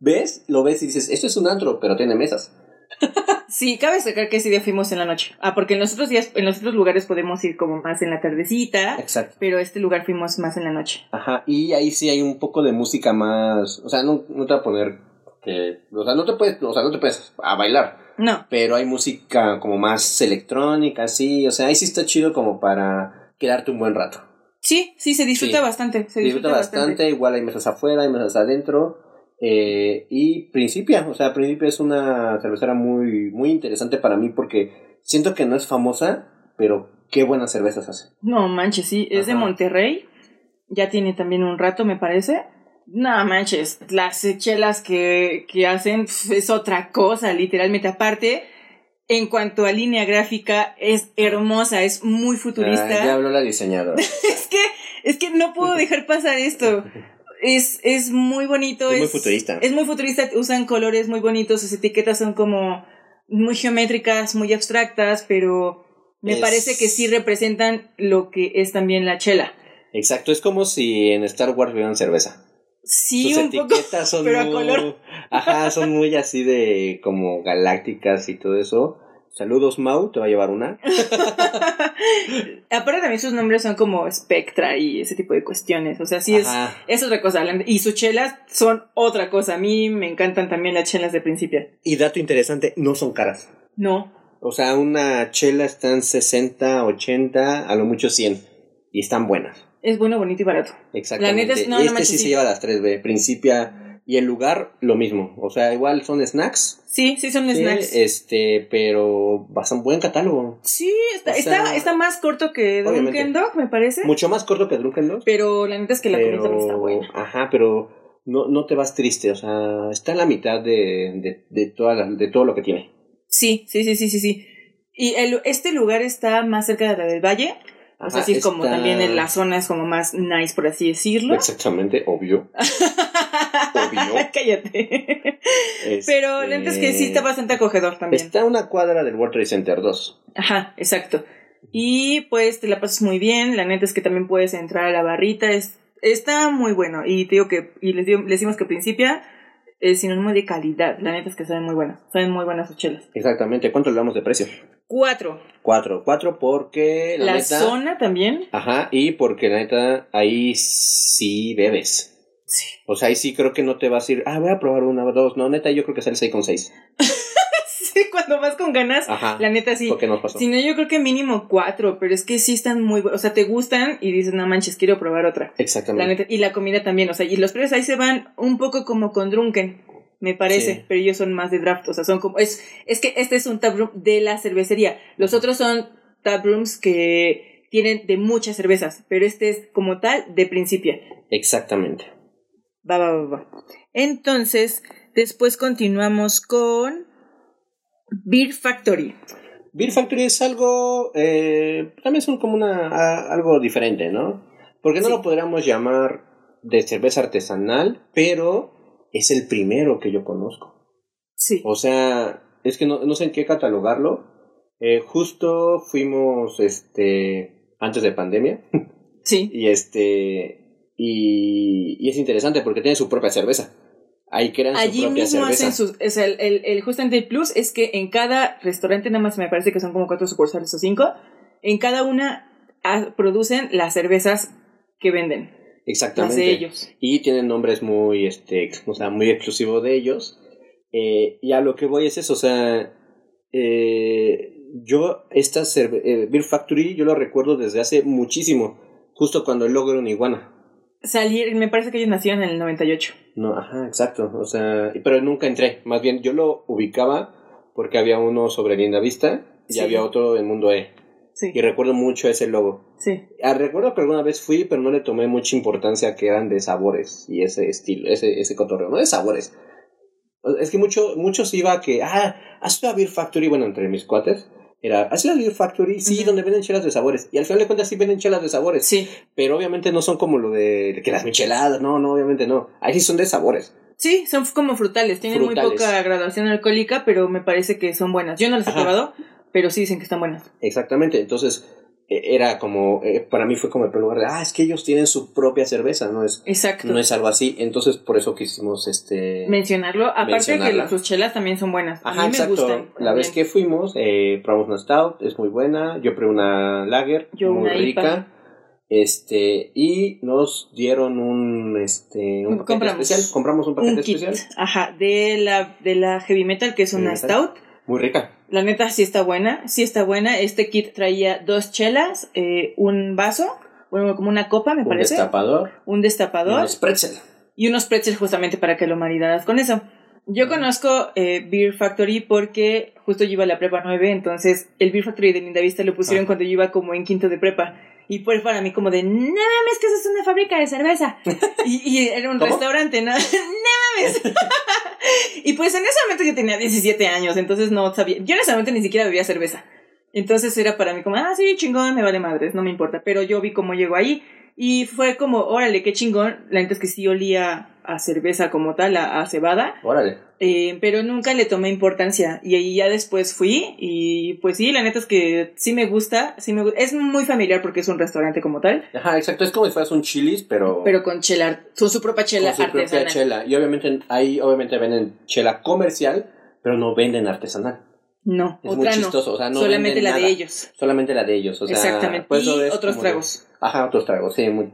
ves, lo ves y dices, esto es un antro, pero tiene mesas. sí, cabe destacar que ese día fuimos en la noche. Ah, porque en los otros días, en los otros lugares podemos ir como más en la tardecita, Exacto. pero este lugar fuimos más en la noche. Ajá, y ahí sí hay un poco de música más. O sea, no, no te va a poner que. O sea, no te puedes, o sea, no te puedes a bailar. No, Pero hay música como más electrónica, sí. O sea, ahí sí está chido como para quedarte un buen rato. sí, sí, se disfruta Sí. bastante. Se Se disfruta bastante, igual hay mesas afuera, hay mesas adentro. Eh, y Principia, o sea, Principia es una cervecera muy, muy interesante para mí porque siento que no es famosa, pero qué buenas cervezas hace. No manches, sí, es de. Monterrey. Ya tiene también un rato, me parece. No manches, las chelas que, que hacen es otra cosa, literalmente. Aparte, en cuanto a línea gráfica, es hermosa, es muy futurista. Ah, ya habló la diseñadora. es que, es que no puedo dejar pasar esto. Es, es muy bonito. Es muy futurista. Es muy futurista, usan colores muy bonitos, sus etiquetas son como muy geométricas, muy abstractas, pero me Es- parece que sí representan lo que es también la chela. Exacto, es como si en Star Wars vieran cerveza. Sí, Sus un poco. etiquetas son pero a muy, color. Ajá, son muy así de como galácticas y todo eso. Saludos Mau, te va a llevar una. Aparte también sus nombres son como Spectra y ese tipo de cuestiones. O sea, sí es, es otra cosa. Y sus chelas son otra cosa. A mí me encantan también las chelas de principio. Y dato interesante, no son caras. No. O sea, una chela está en 60, 80, a lo mucho 100. Y están buenas. Es bueno, bonito y barato. Exactamente. La neta es- no, no este manches, sí, sí. se lleva las 3B. Principia y el lugar, lo mismo. O sea, igual son snacks. Sí, sí son sí, snacks. Este, pero bastante buen catálogo. Sí, está, O sea, está, está más corto que. Drunken Dog, me parece. Mucho más corto que Drunken Dogs. Pero la neta es que la comida pero, también está buena. Ajá, pero no, no te vas triste. O sea, está en la mitad de, de, de, toda la- de todo lo que tiene. Sí, sí, sí, sí, sí, sí. Y el, este lugar está más cerca de la del Valle. O sea, sí es como también en la zona es como más nice, por así decirlo. Exactamente, obvio. Obvio. Cállate. Pero la neta es que sí está bastante acogedor también. Está a una cuadra del World Trade Center 2. Ajá, exacto. Y pues te la pasas muy bien. La neta es que también puedes entrar a la barrita. Es, está muy bueno. Y te digo que, y les, digo- les decimos que Principia es sinónimo de calidad. La neta es que saben muy buenas. Saben muy buenas sus chelas. Exactamente. ¿Cuánto le damos de precio? Cuatro. Cuatro. Cuatro porque la, La, neta. zona también. Ajá, y porque la neta ahí sí bebes. Sí. O sea, ahí sí creo que no te vas a ir, ah, voy a probar una o dos. No, neta, yo creo que sale 6 con 6. Sí, cuando vas con ganas. Ajá. La neta sí. ¿Por qué nos pasó? Si no, yo creo que mínimo cuatro, pero es que sí están muy buenos. O sea, te gustan y dices, no manches, quiero probar otra. La Exactamente. neta, y la comida también, o sea, y los precios ahí se van un poco como con Drunken, me parece, Sí. pero ellos son más de draft, o sea, son como, es, es que este es un taproom de la cervecería, los otros son taprooms que tienen de muchas cervezas, pero este es como tal de principio. Exactamente. Va, va, va, va. Entonces, después continuamos con Beer Factory. Beer Factory es algo, eh, también son como una, a- algo diferente, ¿no? Porque no Sí. lo podríamos llamar de cerveza artesanal, pero es el primero que yo conozco. Sí. O sea, es que no, no sé en qué catalogarlo. Eh, justo fuimos, este, antes de pandemia, Sí. y este, y, y es interesante porque tiene su propia cerveza. Ahí crean su Allí propia mismo cerveza. hacen sus. O sea, el, el, el justamente el plus es que en cada restaurante, nada más me parece que son como cuatro sucursales o cinco, en cada una ah, producen las cervezas que venden, las Exactamente. de ellos. Y tienen nombres muy, este, o sea, muy exclusivos de ellos. Eh, y a lo que voy es eso, o sea, eh, yo, esta eh, Beer Factory, yo lo recuerdo desde hace muchísimo, justo cuando el logo era una iguana. Salir, me parece que ellos nacieron en el 98. No, ajá, exacto. O sea, pero nunca entré. Más bien, yo lo ubicaba porque había uno sobre Linda Vista y Sí. había otro en Mundo E. Sí, Y recuerdo mucho ese logo. sí. Ah, recuerdo que alguna vez fui, pero no le tomé mucha importancia que eran de sabores y ese estilo, ese, ese cotorreo. No de sabores. Es que mucho, muchos iba a que, ah, has ido a Beer Factory, bueno, entre mis cuates. Era, ¿has ido a Beer Factory? Sí, Ujú. donde venden chelas de sabores. Y al final de cuentas sí venden chelas de sabores. Sí, Pero obviamente no son como lo de, que las micheladas, no, no, obviamente no. Ahí sí son de sabores. sí, son como frutales. Tienen muy Frutales. poca graduación alcohólica, pero me parece que son buenas. Yo no las he probado, pero sí dicen que están buenas. Exactamente, entonces eh, era como, eh, para mí fue como el primer lugar de, ah, es que ellos tienen su propia cerveza, no es, Exacto. no es algo así. Entonces por eso quisimos este... Mencionarlo. Aparte Mencionarla. que sus chelas también son buenas. A Ajá, mí me gustan. La vez que fuimos, eh, probamos una stout, es muy buena. Yo probé una lager, Yo muy una rica. IPA. Este, y nos dieron un, este, un paquete Compramos. especial. Compramos un paquete un kit, especial. ajá, de la, de la heavy metal, que es una stout. Muy rica. La neta sí está buena, sí está buena. Este kit traía dos chelas, eh, un vaso, bueno, como una copa, me Un parece, destapador. un y destapador Un spretzel. y unos pretzels justamente para que lo maridaras con eso. Yo conozco eh, Beer Factory porque justo yo iba a la prepa 9, entonces el Beer Factory de Linda Vista lo pusieron Ah. cuando yo iba como en quinto de prepa. Y fue para mí como de, no mames, que eso es una fábrica de cerveza. y, y era un ¿Cómo? restaurante, ¿no? no mames. y pues en ese momento yo tenía 17 años, entonces no sabía. Yo en ese momento ni siquiera bebía cerveza. Entonces era para mí como, ah, sí, chingón, me vale madres, no me importa. Pero yo vi cómo llegó ahí y fue como, órale, qué chingón. La neta es que sí olía a cerveza como tal, a, a cebada, Órale. eh, pero nunca le tomé importancia. Y ahí ya después fui y pues sí, la neta es que sí me gusta, sí me Es muy familiar porque es un restaurante como tal, Ajá, exacto. Es como si fueras un chilis, pero. pero con chela, con su propia chela con su propia artesanal. chela. Y obviamente ahí obviamente venden chela comercial, pero no venden artesanal. No, Es muy otra no. chistoso, o sea, no Solamente la nada. de ellos. Solamente la de ellos, o sea, Exactamente. por eso y otros de- tragos. Ajá, otros tragos, sí, muy.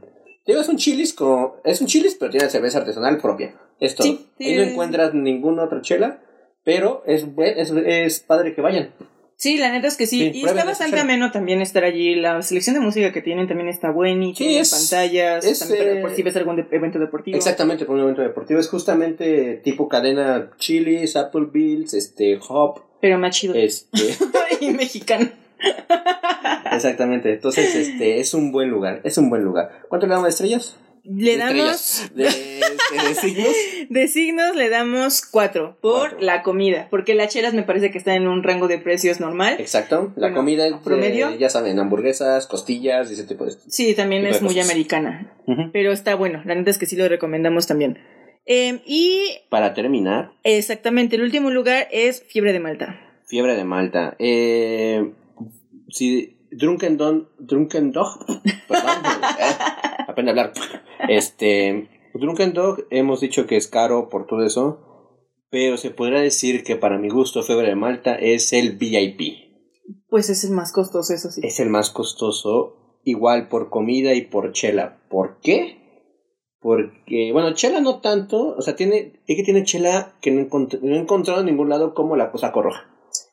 Digo, es un chilis con es un chilis, pero tiene cerveza artesanal propia. Es todo. Sí, sí, Ahí no encuentras ninguna otra chela, pero es es, es padre que vayan. Sí, la neta es que sí. Sí, y prueben está bastante ameno también estar allí. La selección de música que tienen también está buena y Sí, tienen es- pantallas. es, también eh, por si ves algún de- evento deportivo. Exactamente, por un evento deportivo es justamente tipo cadena chilis, Applebee's, este Hop, Pero más chido. este y mexicano. Exactamente, entonces este es un buen lugar, es un buen lugar. ¿Cuánto le damos de estrellas? Le De damos. estrellas. De, de- de signos. De signos le damos cuatro por Cuatro. la comida, porque las chelas me parece que están en un rango de precios normal. Exacto, la Bueno, comida de- promedio. ya saben, hamburguesas, costillas y ese tipo de Sí, también es muy americana, pero está bueno. La neta es que sí lo recomendamos también. Eh, y Para terminar, exactamente, el último lugar es Fiebre de Malta. fiebre de Malta. Eh, si Drunken Don, Drunken Dog, perdón, eh, aprende a hablar. Este, Drunken Dog hemos dicho que es caro por todo eso, pero se podría decir que para mi gusto Fiebre de Malta es el VIP. Pues es el más costoso, eso sí. Es el más costoso, igual por comida y por chela. ¿Por qué? Porque, bueno, chela no tanto, o sea, tiene, es que tiene chela que no, encont- no he encontrado en ningún lado como la cosa roja.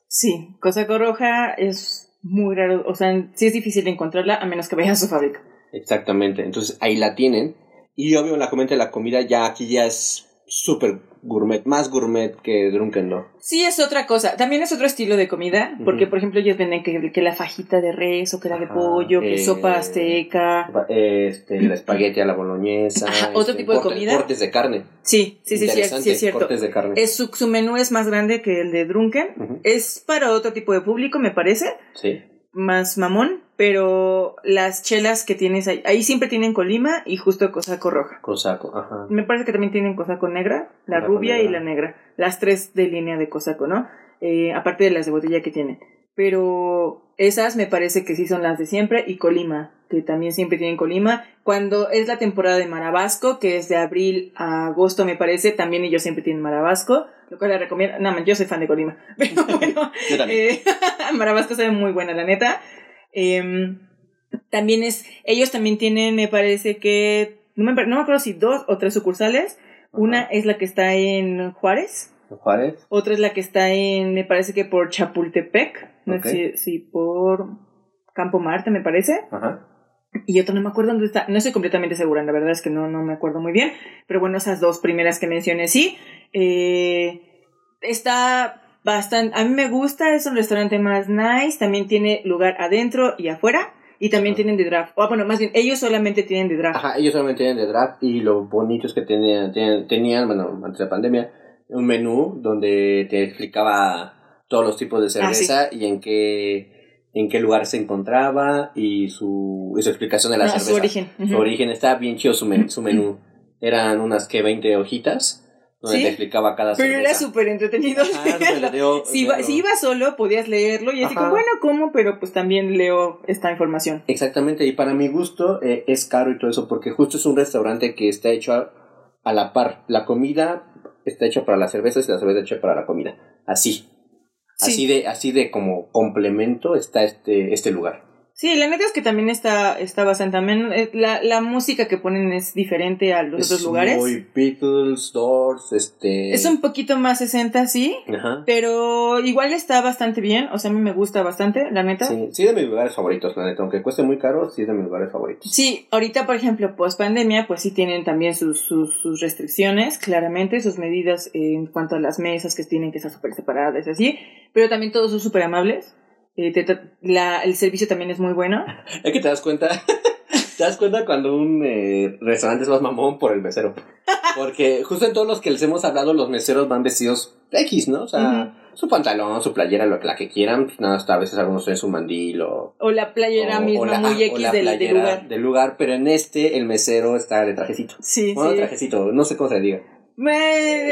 Sí, Cosaco Roja es muy raro, o sea, sí es difícil encontrarla a menos que vayas a su fábrica. Exactamente, entonces ahí la tienen. Y obvio, la comenta la comida ya aquí ya es súper gourmet, más gourmet que Drunken Dog. Sí, es otra cosa. También es otro estilo de comida, porque por ejemplo ellos venden que, que la fajita de res o que la de Ajá, pollo, que eh, sopa azteca. Este, el espagueti a la boloñesa. Ajá, otro este, tipo de comida. Cortes de carne. Sí, sí, sí, sí, es, Interesante, sí es cierto. Cortes de carne. Es su, su menú es más grande que el de Drunken. Es para otro tipo de público, me parece, Sí. Más mamón, pero las chelas que tienes ahí, ahí siempre tienen colima y justo cosaco roja. Cosaco, ajá. Me parece que también tienen cosaco negra, la rubia y la negra. Las tres de línea de cosaco, ¿no? Eh, aparte de las de botella que tienen. Pero esas me parece que sí son las de siempre y Colima, que también siempre tienen Colima. Cuando es la temporada de Marabasco, que es de abril a agosto me parece, también ellos siempre tienen Marabasco, lo cual les recomiendo. No, man, yo soy fan de Colima. Pero bueno, Yo también. eh, Marabasco sabe muy buena, la neta. Em, también es, ellos también tienen, me parece que, no me, no me acuerdo si dos o tres sucursales. Una es la que está en Juárez Juárez. Otra es la que está en, me parece que por Chapultepec. No sé si, si por Campo Marte, me parece. Ajá. Y otra no me acuerdo dónde está. No estoy completamente segura, la verdad es que no, no me acuerdo muy bien. Pero bueno, esas dos primeras que mencioné, sí. Eh, está bastante. A mí me gusta, es un restaurante más nice. También tiene lugar adentro y afuera. Y también Ajá. tienen de draft. O bueno, más bien, ellos solamente tienen de draft. Ajá, ellos solamente tienen de draft y lo bonito es que tenían, tenían, tenían, bueno, antes de la pandemia, un menú donde te explicaba todos los tipos de Ah, cerveza y en qué, en qué lugar se encontraba y su, y su explicación de la No, cerveza. su origen. Su Ujú. origen, estaba bien chido su, men- su menú. Eran unas que 20 hojitas donde Sí, te explicaba cada Pero era cerveza. súper entretenido. Ajá, súper entretenido si, iba, si ibas solo, podías leerlo y así como, bueno, ¿cómo? Pero pues también leo esta información. Exactamente, y para mi gusto eh, es caro y todo eso, porque justo es un restaurante que está hecho a, a la par. La comida está hecha para las cervezas y la cerveza hecha para la comida. Así. Sí. Así de, así de como complemento está este, este lugar. Sí, la neta es que también está, está bastante también eh, la, la música que ponen es diferente a los Es otros lugares. Muy Beatles, Doors, este. Es un poquito más 60, sí, Ajá. pero igual está bastante bien, o sea, a mí me gusta bastante, la neta. Sí, sí, de mis lugares favoritos, la neta. Aunque cueste muy caro, sí es de mis lugares favoritos. Sí, ahorita, por ejemplo, post pandemia, pues sí tienen también sus, sus, sus restricciones, claramente, sus medidas en cuanto a las mesas que tienen que estar súper separadas y así, pero también todos son súper amables. Eh, te la, el servicio también es muy bueno. Es que te das cuenta. te das cuenta cuando un eh, restaurante es más mamón por el mesero. Porque justo en todos los que les hemos hablado, los meseros van vestidos X, ¿no? O sea, su pantalón, su playera, lo, la que quieran. Pues nada, hasta a veces algunos traen su mandil o. O la playera o- misma o la- muy o X la del, lugar. del lugar, pero en este el mesero está de trajecito. Sí, Bueno, sí. trajecito, no sé cómo se diga.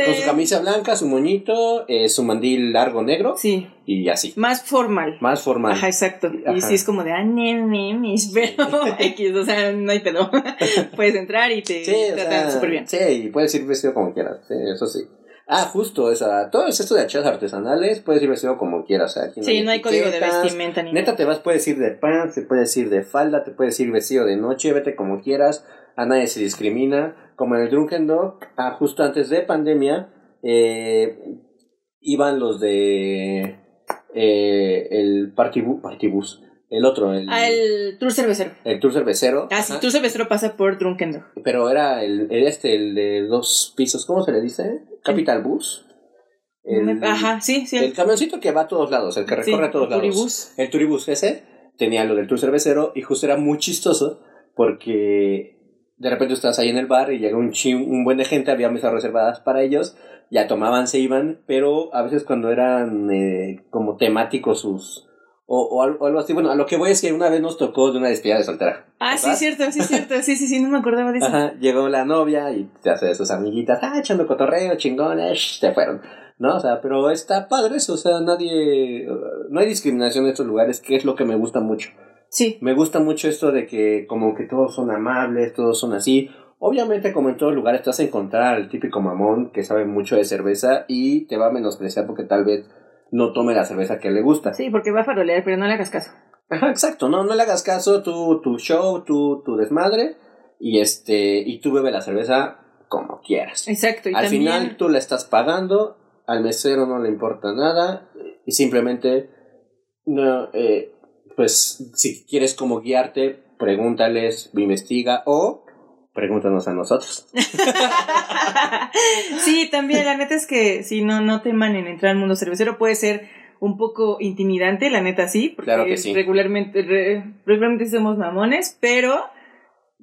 Con su camisa blanca, su moñito, eh, su mandil largo negro Sí, y así. más formal. Más formal. Ajá, exacto. Ajá. Y sí es como de, ah, mis, pero X, o sea, no hay pedo. Puedes entrar y te Sí, tratan súper bien. Sí, y puedes ir vestido como quieras, sí, eso sí. Ah, justo, o sea, todo esto de achadas artesanales, puedes ir vestido como quieras, o sea, aquí Sí, no hay código de vestimenta ni Neta, te vas, puedes ir de pants, te puedes ir de falda, te puedes ir vestido de noche, vete como quieras, a nadie se discrimina. Como en el Drunken Dog, ah, justo antes de pandemia, eh, iban los de eh, el Partibus, Partibus, el otro, el, Ah, el tour cervecero. el Tour Cervecero. Ah, sí, ajá. tour cervecero pasa por Drunken Dog. Pero era el, el este, el de dos pisos, ¿cómo se le dice? Capital Bus. El, Ajá, sí, sí. el camioncito que va a todos lados, el que sí, recorre a todos el lados. turibús. El turibus ese tenía lo del tour cervecero y justo era muy chistoso porque de repente estás ahí en el bar y llega un, chi- un buen de gente, había mesas reservadas para ellos, ya tomaban, se iban, pero a veces cuando eran eh, como temáticos sus... O, o algo, o algo así, bueno, a lo que voy es que una vez nos tocó de una despedida de soltera. Ah, sí, ¿verdad? cierto, sí, cierto. Sí, sí, sí, no me acordaba de eso. Ajá, llegó la novia y te hace de sus amiguitas, ah, echando cotorreo, chingones, se fueron. ¿No? O sea, pero está padre eso, o sea, nadie, no hay discriminación en estos lugares, que es lo que me gusta mucho. Sí. Me gusta mucho esto de que como que todos son amables, todos son así. Obviamente, como en todos lugares, te vas a encontrar al típico mamón que sabe mucho de cerveza y te va a menospreciar porque tal vez no tome la cerveza que le gusta. Sí, porque va a farolear, pero no le hagas caso. Ajá, exacto, no, no le hagas caso, tú, tu show, tu, tu desmadre, y este, y tú bebe la cerveza como quieras. Exacto. Y Al también, final tú la estás pagando, al mesero no le importa nada, y simplemente, no, eh, pues, si quieres como guiarte, pregúntales, investiga, o pregúntanos a nosotros. sí, también, la neta es que si no, no teman en entrar al mundo cervecero, puede ser un poco intimidante, la neta sí, porque Claro que sí. regularmente, re- regularmente somos mamones, pero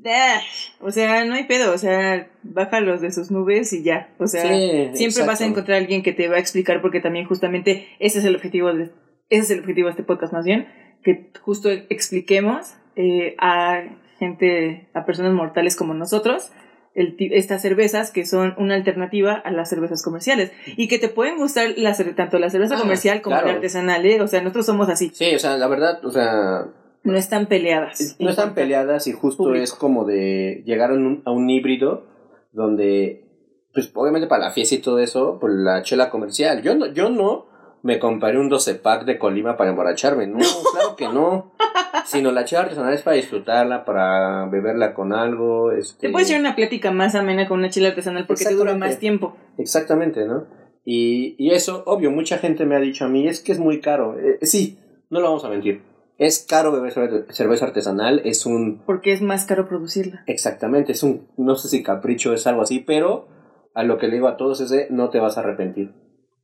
ah, o sea, no hay pedo, o sea, bájalos de sus nubes y ya, o sea, Sí, siempre vas a encontrar a alguien que te va a explicar porque también justamente ese es el objetivo de ese es el objetivo de este podcast más bien, que justo expliquemos eh, a gente, a personas mortales como nosotros, el estas cervezas que son una alternativa a las cervezas comerciales y que te pueden gustar la tanto la cerveza Ah, comercial como claro. la artesanal, ¿eh? o sea, nosotros somos así, Sí, o sea, la verdad, o sea, no están peleadas. no están peleadas y justo público. es como de llegar a un, a un híbrido donde, pues obviamente para la fiesta y todo eso, pues la chela comercial. Yo no, yo no me compraré un 12 pack de Colima para emborracharme, no, claro que no. Sino la chela artesanal es para disfrutarla, para beberla con algo. Este... Te puedes llevar una plática más amena con una chela artesanal porque te dura más tiempo. Exactamente, ¿no? Y, y eso, obvio, mucha gente me ha dicho a mí, es que es muy caro. Eh, sí, no lo vamos a mentir. Es caro beber cerve- cerveza artesanal, es un... Porque es más caro producirla. Exactamente, es un... No sé si capricho es algo así, pero a lo que le digo a todos es de no te vas a arrepentir.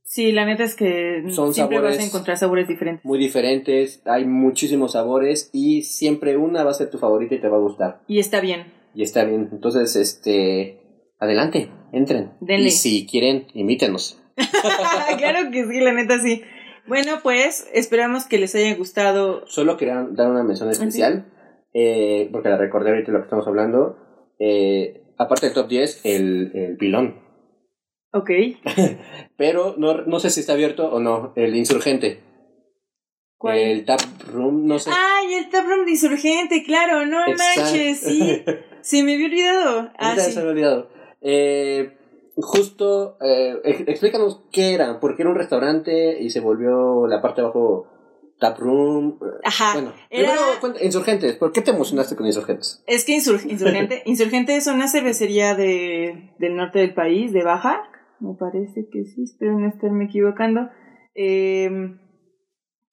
Sí, la neta es que Son siempre vas a encontrar sabores diferentes. Muy diferentes, hay muchísimos sabores y siempre una va a ser tu favorita y te va a gustar. Y está bien. Y está bien. Entonces, este... Adelante, entren. Denle. Y si quieren, imítenos. claro que sí, la neta sí. Bueno, pues esperamos que les haya gustado. Solo quería dar una mención especial, eh, porque la recordé ahorita lo que estamos hablando. Eh, aparte del top 10, el, el pilón. Ok. Pero no, no sé si está abierto o no, el insurgente. ¿Cuál? El tap room, no sé. Ay, el taproom de insurgente, claro, no Exacto. manches, sí. Se me había olvidado. Ah, sí. se me ha olvidado. Eh, justo, eh, ex- explícanos qué era, porque era un restaurante y se volvió la parte de abajo tap room. Ajá. Bueno, era- primero cuenta- insurgentes, ¿por qué te emocionaste con insurgentes? Es que Insur- Insurgente, Insurgente es una cervecería de, del norte del país, de Baja, me parece que sí, espero no estarme equivocando. Eh,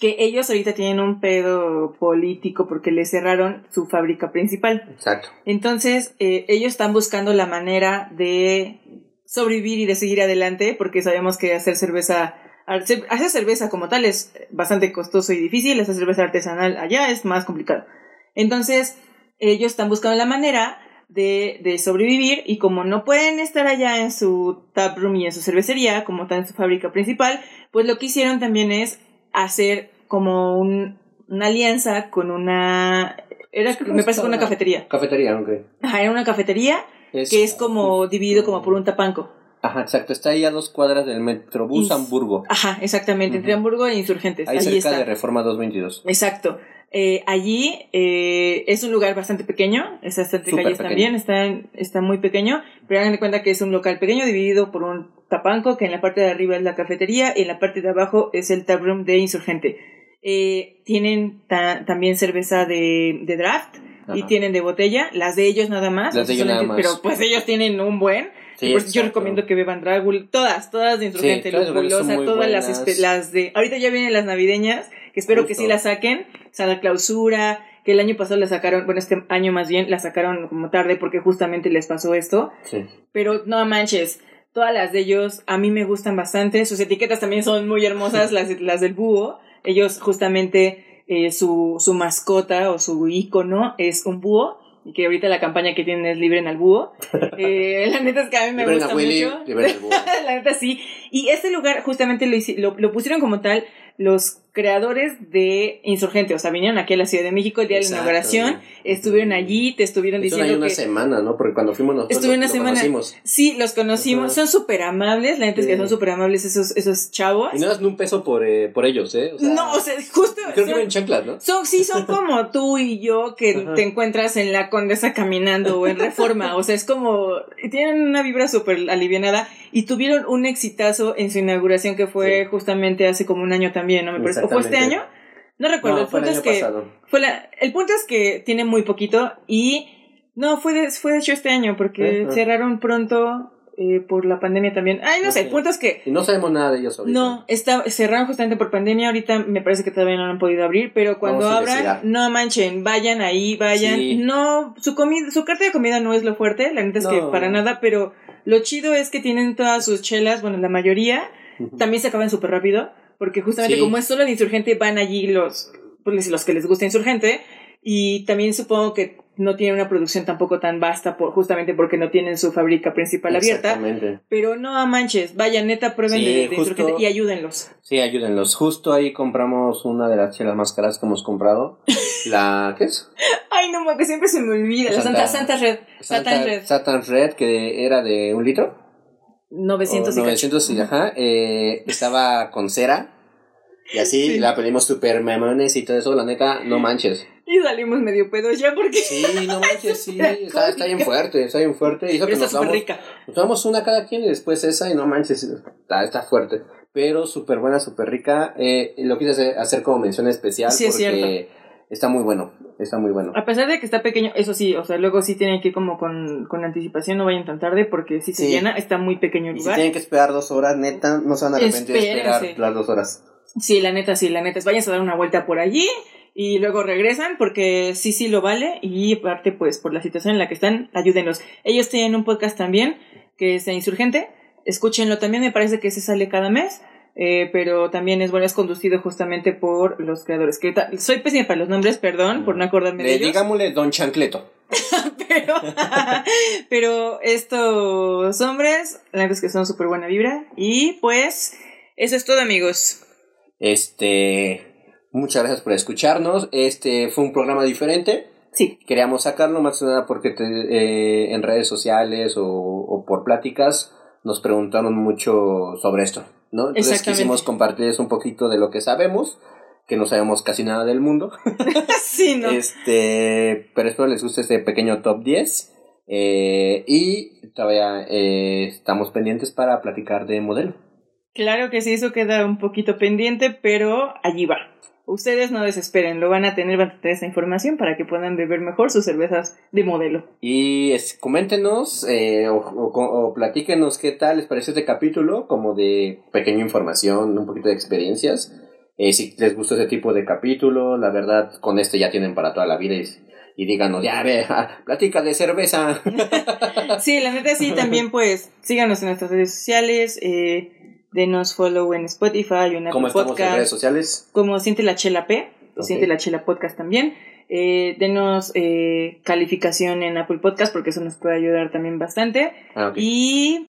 que ellos ahorita tienen un pedo político porque le cerraron su fábrica principal. Exacto. Entonces, eh, ellos están buscando la manera de sobrevivir y de seguir adelante, porque sabemos que hacer cerveza, hacer hacer cerveza como tal es bastante costoso y difícil, hacer cerveza artesanal allá es más complicado. Entonces, ellos están buscando la manera de, de sobrevivir y como no pueden estar allá en su tap room y en su cervecería, como está en su fábrica principal, pues lo que hicieron también es hacer como un- una alianza con una... Era, me parece que una cafetería. Cafetería, ok. Ajá, era una cafetería que es como dividido como por un tapanco. Ajá, exacto. Está ahí a dos cuadras del Metrobús Ins- Hamburgo. Ajá, exactamente, entre Ujú. Hamburgo e Insurgentes. Ahí cerca está. de Reforma 222. Exacto. Eh, allí eh, es un lugar bastante pequeño, es bastante calles pequeño. también, está, está muy pequeño, pero hagan de cuenta que es un local pequeño dividido por un tapanco, que en la parte de arriba es la cafetería y en la parte de abajo es el taproom de Insurgente. Eh, tienen ta- también cerveza de, de draft y tienen de botella, las de ellos nada más, Las de ellos nada más. pero pues ellos tienen un buen. Sí, Pues yo recomiendo que beban Dragul, todas, todas de Insurgente, Sí, Lupulosa, todas las, buenas. las de... Ahorita ya vienen las navideñas, que espero que sí las saquen, o sea, la clausura, que el año pasado la sacaron, bueno, este año más bien, la sacaron como tarde porque justamente les pasó esto, Sí. pero no manches, todas las de ellos a mí me gustan bastante, sus etiquetas también son muy hermosas, las, las del búho, ellos justamente, eh, su, su mascota o su icono es un búho, y que ahorita la campaña que tienen es libren al búho. Eh, la neta es que a mí me gusta Willy, mucho. liberen al búho. la neta sí. Y este lugar justamente lo, lo, lo pusieron como tal los creadores de Insurgente. O sea, vinieron aquí a la Ciudad de México el día de la inauguración, estuvieron allí, te estuvieron ahí diciendo una que... semana, ¿no? Porque cuando fuimos nosotros Estuve lo- una lo semana. conocimos. Sí, los conocimos. Son súper amables. La neta es que Sí. son súper amables esos, esos chavos. Y no das ni un peso por, eh, por ellos, ¿eh? O sea, no, o sea, justo. Creo que son- ven chanclas, ¿no? Son, sí, son como tú y yo que te encuentras en la Condesa caminando o en Reforma. O sea, es como. Tienen una vibra súper alivianada y tuvieron un exitazo en su inauguración que fue Sí. justamente hace como un año también, ¿no? Me parece. ¿O fue este año? No recuerdo. No, el punto es que. Fue la, el punto es que tiene muy poquito y. No, fue de, fue de hecho este año porque Ajá. cerraron pronto eh, por la pandemia también. Ay, no sé, el punto es que. Y no sabemos nada de ellos ahorita. No, está, cerraron justamente por pandemia. Ahorita me parece que todavía no han podido abrir, pero cuando Vamos abran, no manchen, vayan ahí, vayan. Sí. No, su comida, su carta de comida no es lo fuerte, la neta es que para nada, pero lo chido es que tienen todas sus chelas, bueno, la mayoría, también se acaban súper rápido, porque justamente Sí. como es solo de Insurgente, van allí los, pues, los que les gusta Insurgente, y también supongo que no tienen una producción tampoco tan vasta, por, justamente porque no tienen su fábrica principal abierta. Pero no manches, vaya, neta, prueben Sí, de, de justo- y ayúdenlos. Sí, ayúdenlos. Justo ahí compramos una de las chelas más caras que hemos comprado. La, ¿qué es? Ay, no, que siempre se me olvida. La Santa, Santa Red. Santa Red. Satan Red, que era de un litro. 900 o y 900 y ajá. eh, estaba con cera. Y así Sí. la pedimos super mamones y todo eso. La neta, no manches. Y salimos medio pedos ya porque Sí, no manches, sí. Está, está bien fuerte, está bien fuerte. Y eso Pero que está nos damos, rica. nos tomamos una cada quien y después esa y no manches, está, está fuerte. Pero súper buena, súper rica. Eh, lo quise hacer, hacer como mención especial Sí, es porque está muy bueno, está muy bueno. A pesar de que está pequeño, eso sí, o sea, luego sí tienen que ir como con, con anticipación, no vayan tan tarde porque si se Sí. llena, está muy pequeño el Y si lugar. tienen que esperar dos horas, neta, no se van a arrepentir de esperar las dos horas. Sí, la neta, sí, la neta. Vayan a dar una vuelta por allí y luego regresan porque sí, sí lo vale. Y aparte, pues por la situación en la que están, ayúdenlos. Ellos tienen un podcast también que es Insurgente. Escúchenlo también, me parece que se sale cada mes. Eh, pero también es bueno, es conducido justamente por los creadores. Que soy pésima para los nombres, perdón, por no acordarme de Le, ellos. digámosle Don Chancleto. pero, pero estos hombres, la verdad es que son súper buena vibra. Y pues, eso es todo, amigos. Este, muchas gracias por escucharnos. Este fue un programa diferente. Sí, Queríamos sacarlo más que nada porque te- eh, en redes sociales o, o por pláticas nos preguntaron mucho sobre esto, ¿no? Entonces quisimos compartirles un poquito de lo que sabemos, que no sabemos casi nada del mundo. sí, no. Este, pero espero les guste este pequeño top 10. eh, y todavía eh, estamos pendientes para platicar de modelo. Claro que sí, eso queda un poquito pendiente, pero allí va. Ustedes no desesperen, lo van a tener, van a tener esa información para que puedan beber mejor sus cervezas de modelo. Y es- coméntenos eh, o, o, o platíquenos qué tal les pareció este capítulo, como de pequeña información, un poquito de experiencias. Eh, si les gustó ese tipo de capítulo, la verdad, con este ya tienen para toda la vida y, y díganos, ya ve, ja, platica de cerveza. Sí, la neta sí, también pues síganos en nuestras redes sociales, eh, denos follow en Spotify o en ¿Cómo Apple estamos en redes Podcast, sociales? como Siente la Chela P, o. Siente la Chela Podcast también. Eh, denos eh, calificación en Apple Podcast porque eso nos puede ayudar también bastante. Ah. Y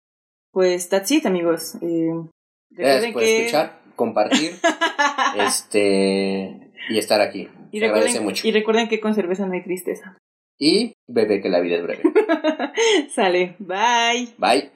pues that's it, amigos. Eh, Gracias por que... escuchar, compartir este y estar aquí. y, Se agradece mucho. y recuerden que con cerveza no hay tristeza. Y bebé que la vida es breve. Sale, bye. Bye.